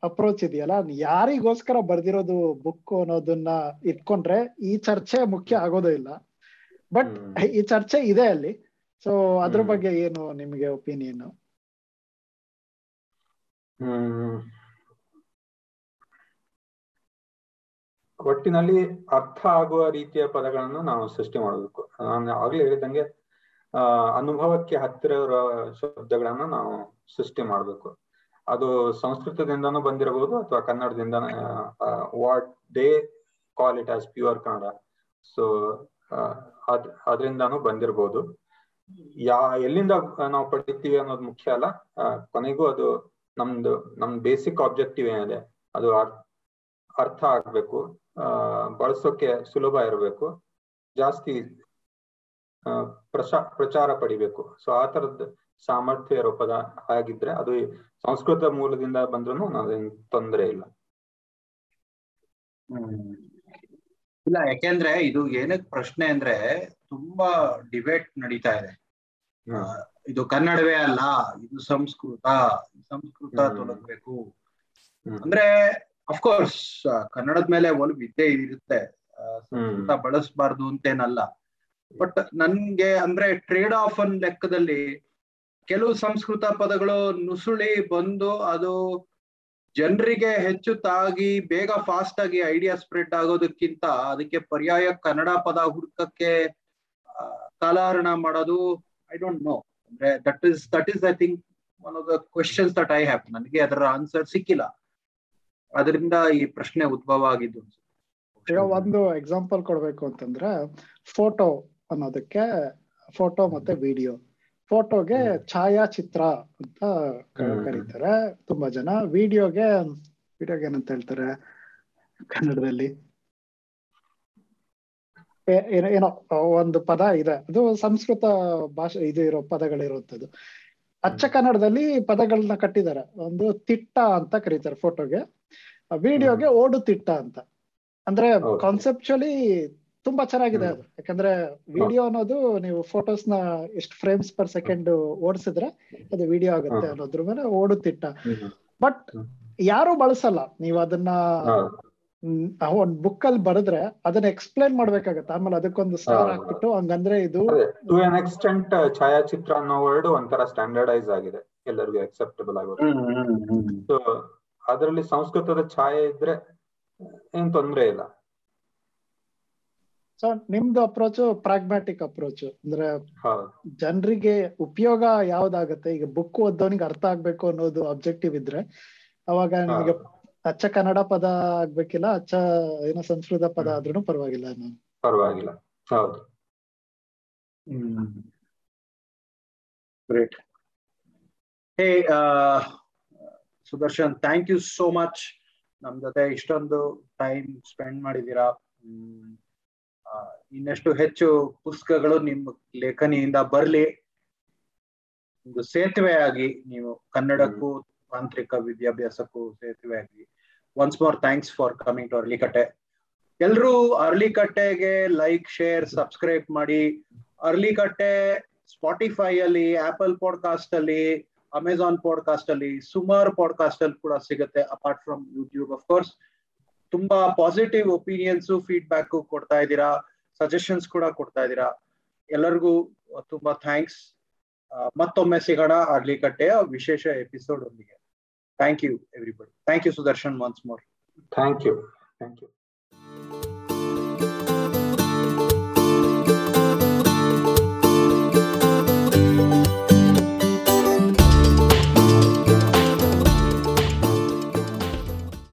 ಅಪ್ರೋಚ್ ಇದೆಯಲ್ಲ ಯಾರಿಗೋಸ್ಕರ ಬರ್ದಿರೋದು ಬುಕ್ ಅನ್ನೋದನ್ನ ಇಟ್ಕೊಂಡ್ರೆ ಈ ಚರ್ಚೆ ಮುಖ್ಯ ಆಗೋದೇ ಇಲ್ಲ. ಬಟ್ ಈ ಚರ್ಚೆ ಇದೆ ಅಲ್ಲಿ. ಸೊ ಅದ್ರ ಬಗ್ಗೆ ಏನು ನಿಮಗೆ ಒಪಿನಿಯನ್ ಹ್ಮ್. ಒಟ್ಟಿನಲ್ಲಿ ಅರ್ಥ ಆಗುವ ರೀತಿಯ ಪದಗಳನ್ನು ನಾವು ಸೃಷ್ಟಿ ಮಾಡಬೇಕು. ನಾನು ಆಗ್ಲೇ ಹೇಳಿದಂಗೆ ಅನುಭವಕ್ಕೆ ಹತ್ತಿರ ಇರೋ ಶಬ್ದಗಳನ್ನ ನಾವು ಸೃಷ್ಟಿ ಮಾಡಬೇಕು. ಅದು ಸಂಸ್ಕೃತದಿಂದನೂ ಬಂದಿರಬಹುದು ಅಥವಾ ಕನ್ನಡದಿಂದ what they call it as pure Kannada. So ಅದ್, ಅದರಿಂದಾನು ಬಂದಿರಬಹುದು. ಯಾ, ಎಲ್ಲಿಂದ ನಾವು ಪಡಿತೀವಿ ಅನ್ನೋದು ಮುಖ್ಯ ಅಲ್ಲ. ಕೊನೆಗೂ ಅದು ನಮ್ದು, ನಮ್ ಬೇಸಿಕ್ ಆಬ್ಜೆಕ್ಟಿವ್ ಏನಿದೆ, ಅದು ಅರ್ಥ ಆಗ್ಬೇಕು. ಬಳಸೋಕೆ ಸುಲಭ ಇರಬೇಕು. ಜಾಸ್ತಿ ಪ್ರಚಾ ಪ್ರಚಾರ ಪಡಿಬೇಕು. ಸೊ ಆ ತರದ ಸಾಮರ್ಥ್ಯ ಇರೋ ಪದ ಆಗಿದ್ರೆ ಅದು ಸಂಸ್ಕೃತ ಮೂಲದಿಂದ ಬಂದ್ರು ಅದೇನು ತೊಂದರೆ ಇಲ್ಲ. ಇಲ್ಲ ಯಾಕೆಂದ್ರೆ ಇದು ಏನಕ್ ಪ್ರಶ್ನೆ ಅಂದ್ರೆ ತುಂಬಾ ಡಿಬೇಟ್ ನಡೀತಾ ಇದೆ. ಇದು ಕನ್ನಡವೇ ಅಲ್ಲ ಇದು ಸಂಸ್ಕೃತ ಸಂಸ್ಕೃತ ತೊಡಗ್ಬೇಕು. ಅಂದ್ರೆ ಅಫ್ಕೋರ್ಸ್ ಕನ್ನಡದ ಮೇಲೆ ಒಂದು ವಿದ್ಯೆ ಇರುತ್ತೆ. ಸಂಸ್ಕೃತ ಬಳಸಬಾರ್ದು ಅಂತೇನಲ್ಲ. ಬಟ್ ನನ್ಗೆ ಅಂದ್ರೆ ಟ್ರೇಡ್ ಆಫ್ ಅನ್ ಲೆಕ್ಕದಲ್ಲಿ ಕೆಲವು ಸಂಸ್ಕೃತ ಪದಗಳು ನುಸುಳಿ ಬಂದು ಅದು ಜನರಿಗೆ ಹೆಚ್ಚು ತಾಗಿ ಬೇಗ ಫಾಸ್ಟ್ ಆಗಿ ಐಡಿಯಾ ಸ್ಪ್ರೆಡ್ ಆಗೋದಕ್ಕಿಂತ ಅದಕ್ಕೆ ಪರ್ಯಾಯ ಕನ್ನಡ ಪದ ಹುಡುಕಕ್ಕೆ ಕಾಲಹರಣ ಮಾಡೋದು ಐ ಡೋಂಟ್ ನೋ ಅಂದ್ರೆ that is that is I think one of the questions that I have ನನಗೆ ಅದರ ಆನ್ಸರ್ ಸಿಕ್ಕಿಲ್ಲ. ಅದರಿಂದ ಈ ಪ್ರಶ್ನೆ ಉದ್ಭವ ಆಗಿದ್ದು ಈಗ ಒಂದು ಎಕ್ಸಾಂಪಲ್ ಕೊಡ್ಬೇಕು ಅಂತಂದ್ರೆ ಫೋಟೋ ಅನ್ನೋದಕ್ಕೆ ಫೋಟೋ ಮತ್ತೆ ವಿಡಿಯೋ. ಫೋಟೋಗೆ ಛಾಯಾಚಿತ್ರ ಅಂತ ಕರೀತಾರೆ. ತುಂಬಾ ಜನ. ವಿಡಿಯೋಗೆ ವಿಡಿಯೋಗೆ ಏನಂತ ಹೇಳ್ತಾರೆ? ಕನ್ನಡದಲ್ಲಿ. ಏನೋ ಒಂದು ಪದ ಇದೆ. ಅದು ಸಂಸ್ಕೃತ ಭಾಷೆ ಇದು ಇರೋ ಪದಗಳಿರುವಂತದ್ದು ಅಚ್ಚ ಕನ್ನಡದಲ್ಲಿ ಪದಗಳನ್ನ ಕಟ್ಟಿದ್ದಾರೆ. ಒಂದು ತಿಟ್ಟ ಅಂತ ಕರೀತಾರೆ ಫೋಟೋಗೆ. ವಿಡಿಯೋಗೆ ಓಡು ತಿಟ್ಟ ಅಂತ. ಅಂದ್ರೆ ಕಾನ್ಸೆಪ್ಚುಲಿ ತುಂಬಾ ಚೆನ್ನಾಗಿದೆ. ಅದು ಯಾಕಂದ್ರೆ ವಿಡಿಯೋ ಅನ್ನೋದು ನೀವು ಫೋಟೋಸ್ನ ಎಷ್ಟು ಫ್ರೇಮ್ಸ್ ಪರ್ ಸೆಕೆಂಡ್ ಓಡಿಸಿದ್ರೆ ಅದು ವಿಡಿಯೋ ಆಗುತ್ತೆ ಅನ್ನೋದ್ರ ಮೇಲೆ ಓಡುತ್ತಿಟ್ಟ. ಬಟ್ ಯಾರು ಬಳಸಲ್ಲ. ನೀವು ಅದನ್ನ ಒಂದ್ ಬುಕ್ ಅಲ್ಲಿ ಬರೆದ್ರೆ ಅದನ್ನ ಎಕ್ಸ್ಪ್ಲೈನ್ ಮಾಡ್ಬೇಕಾಗತ್ತೆ. ಆಮೇಲೆ ಅದಕ್ಕೊಂದು ಸ್ಟಾರ್ ಹಾಕ್ಬಿಟ್ಟು ಹಂಗಂದ್ರೆ ಇದು ಟು ಎನ್ ಎಕ್ಸ್ಟೆಂಟ್ ಛಾಯಾಚಿತ್ರ ಅನ್ನೋ ವರ್ಡ್ ಒಂಥರ ಸ್ಟ್ಯಾಂಡರ್ಡೈಸ್ ಆಗಿದೆ. ಎಲ್ಲರಿಗೂ ಅಕ್ಸೆಪ್ಟಬಲ್ ಆಗೋದು. ಸೊ ಅದರಲ್ಲಿ ಸಂಸ್ಕೃತದ ಛಾಯೆ ಇದ್ರೆ ಏನ್ ತೊಂದ್ರೆ ಇಲ್ಲ. ಸೊ ನಿಮ್ದು ಅಪ್ರೋಚ್ ಪ್ರಾಗ್ಮ್ಯಾಟಿಕ್ ಅಪ್ರೋಚ್ ಅಂದ್ರೆ ಜನರಿಗೆ ಉಪಯೋಗ ಯಾವ್ದಾಗತ್ತೆ? ಈಗ ಬುಕ್ ಓದೋನಿಗೆ ಅರ್ಥ ಆಗ್ಬೇಕು ಅನ್ನೋದು ಅಬ್ಜೆಕ್ಟಿವ್ ಇದ್ರೆ ಅವಾಗ ನಿಮಗೆ ಅಚ್ಚ ಕನ್ನಡ ಪದ ಆಗ್ಬೇಕಿಲ್ಲ ಅಚ್ಚ ಏನೋ ಸಂಸ್ಕೃತ ಪದ ಆದ್ರೂ ಪರವಾಗಿಲ್ಲ ಪರವಾಗಿಲ್ಲ. ಹೌದು. Great hey Sudarshan thank you so much ನಮ್ ಜೊತೆ ಇಷ್ಟೊಂದು ಟೈಮ್ ಸ್ಪೆಂಡ್ ಮಾಡಿದೀರಾ ಇನ್ನಷ್ಟು ಹೆಚ್ಚು ಪುಸ್ತಕಗಳು ನಿಮ್ಮ ಲೇಖನಿಯಿಂದ ಬರ್ಲಿ. ಒಂದು ಸೇತುವೆ ಆಗಿ ನೀವು ಕನ್ನಡಕ್ಕೂ ತಾಂತ್ರಿಕ ವಿದ್ಯಾಭ್ಯಾಸಕ್ಕೂ ಸೇತುವೆ ಆಗಿ once more thanks for coming to Arlikatte ಎಲ್ರೂ ಅರ್ಲಿಕಟ್ಟೆಗೆ ಲೈಕ್ ಶೇರ್ ಸಬ್ಸ್ಕ್ರೈಬ್ ಮಾಡಿ. ಅರ್ಲಿಕಟ್ಟೆ ಸ್ಪಾಟಿಫೈ ಅಲ್ಲಿ ಆಪಲ್ ಪಾಡ್ಕಾಸ್ಟ್ ಅಲ್ಲಿ ಅಮೆಝಾನ್ ಪಾಡ್ಕಾಸ್ಟ್ ಅಲ್ಲಿ ಸುಮಾರು ಪಾಡ್ಕಾಸ್ಟ್ ಅಲ್ಲಿ ಕೂಡ ಸಿಗುತ್ತೆ ಅಪಾರ್ಟ್ ಫ್ರಮ್ ಯೂಟ್ಯೂಬ್ ಕೋರ್ಸ್ ತುಂಬಾ ಪಾಸಿಟಿವ್ ಒಪಿನಿಯನ್ಸ್ ಫೀಡ್ಬ್ಯಾಕ್ ಕೊಡ್ತಾ ಇದ್ದೀರಾ? ಸಜೆಷನ್ಸ್ ಕೂಡ ಕೊಡ್ತಾ ಇದ್ದೀರಾ? ಎಲ್ಲರಿಗೂ ತುಂಬಾ ಥ್ಯಾಂಕ್ಸ್ ಮತ್ತೊಮ್ಮೆ ಸಿಗೋಣ ಅರ್ಲಿಕಟ್ಟೆಯ ವಿಶೇಷ ಎಪಿಸೋಡ್ ಒಂದಿಗೆ thank you everybody thank you Sudarshan more thank you thank you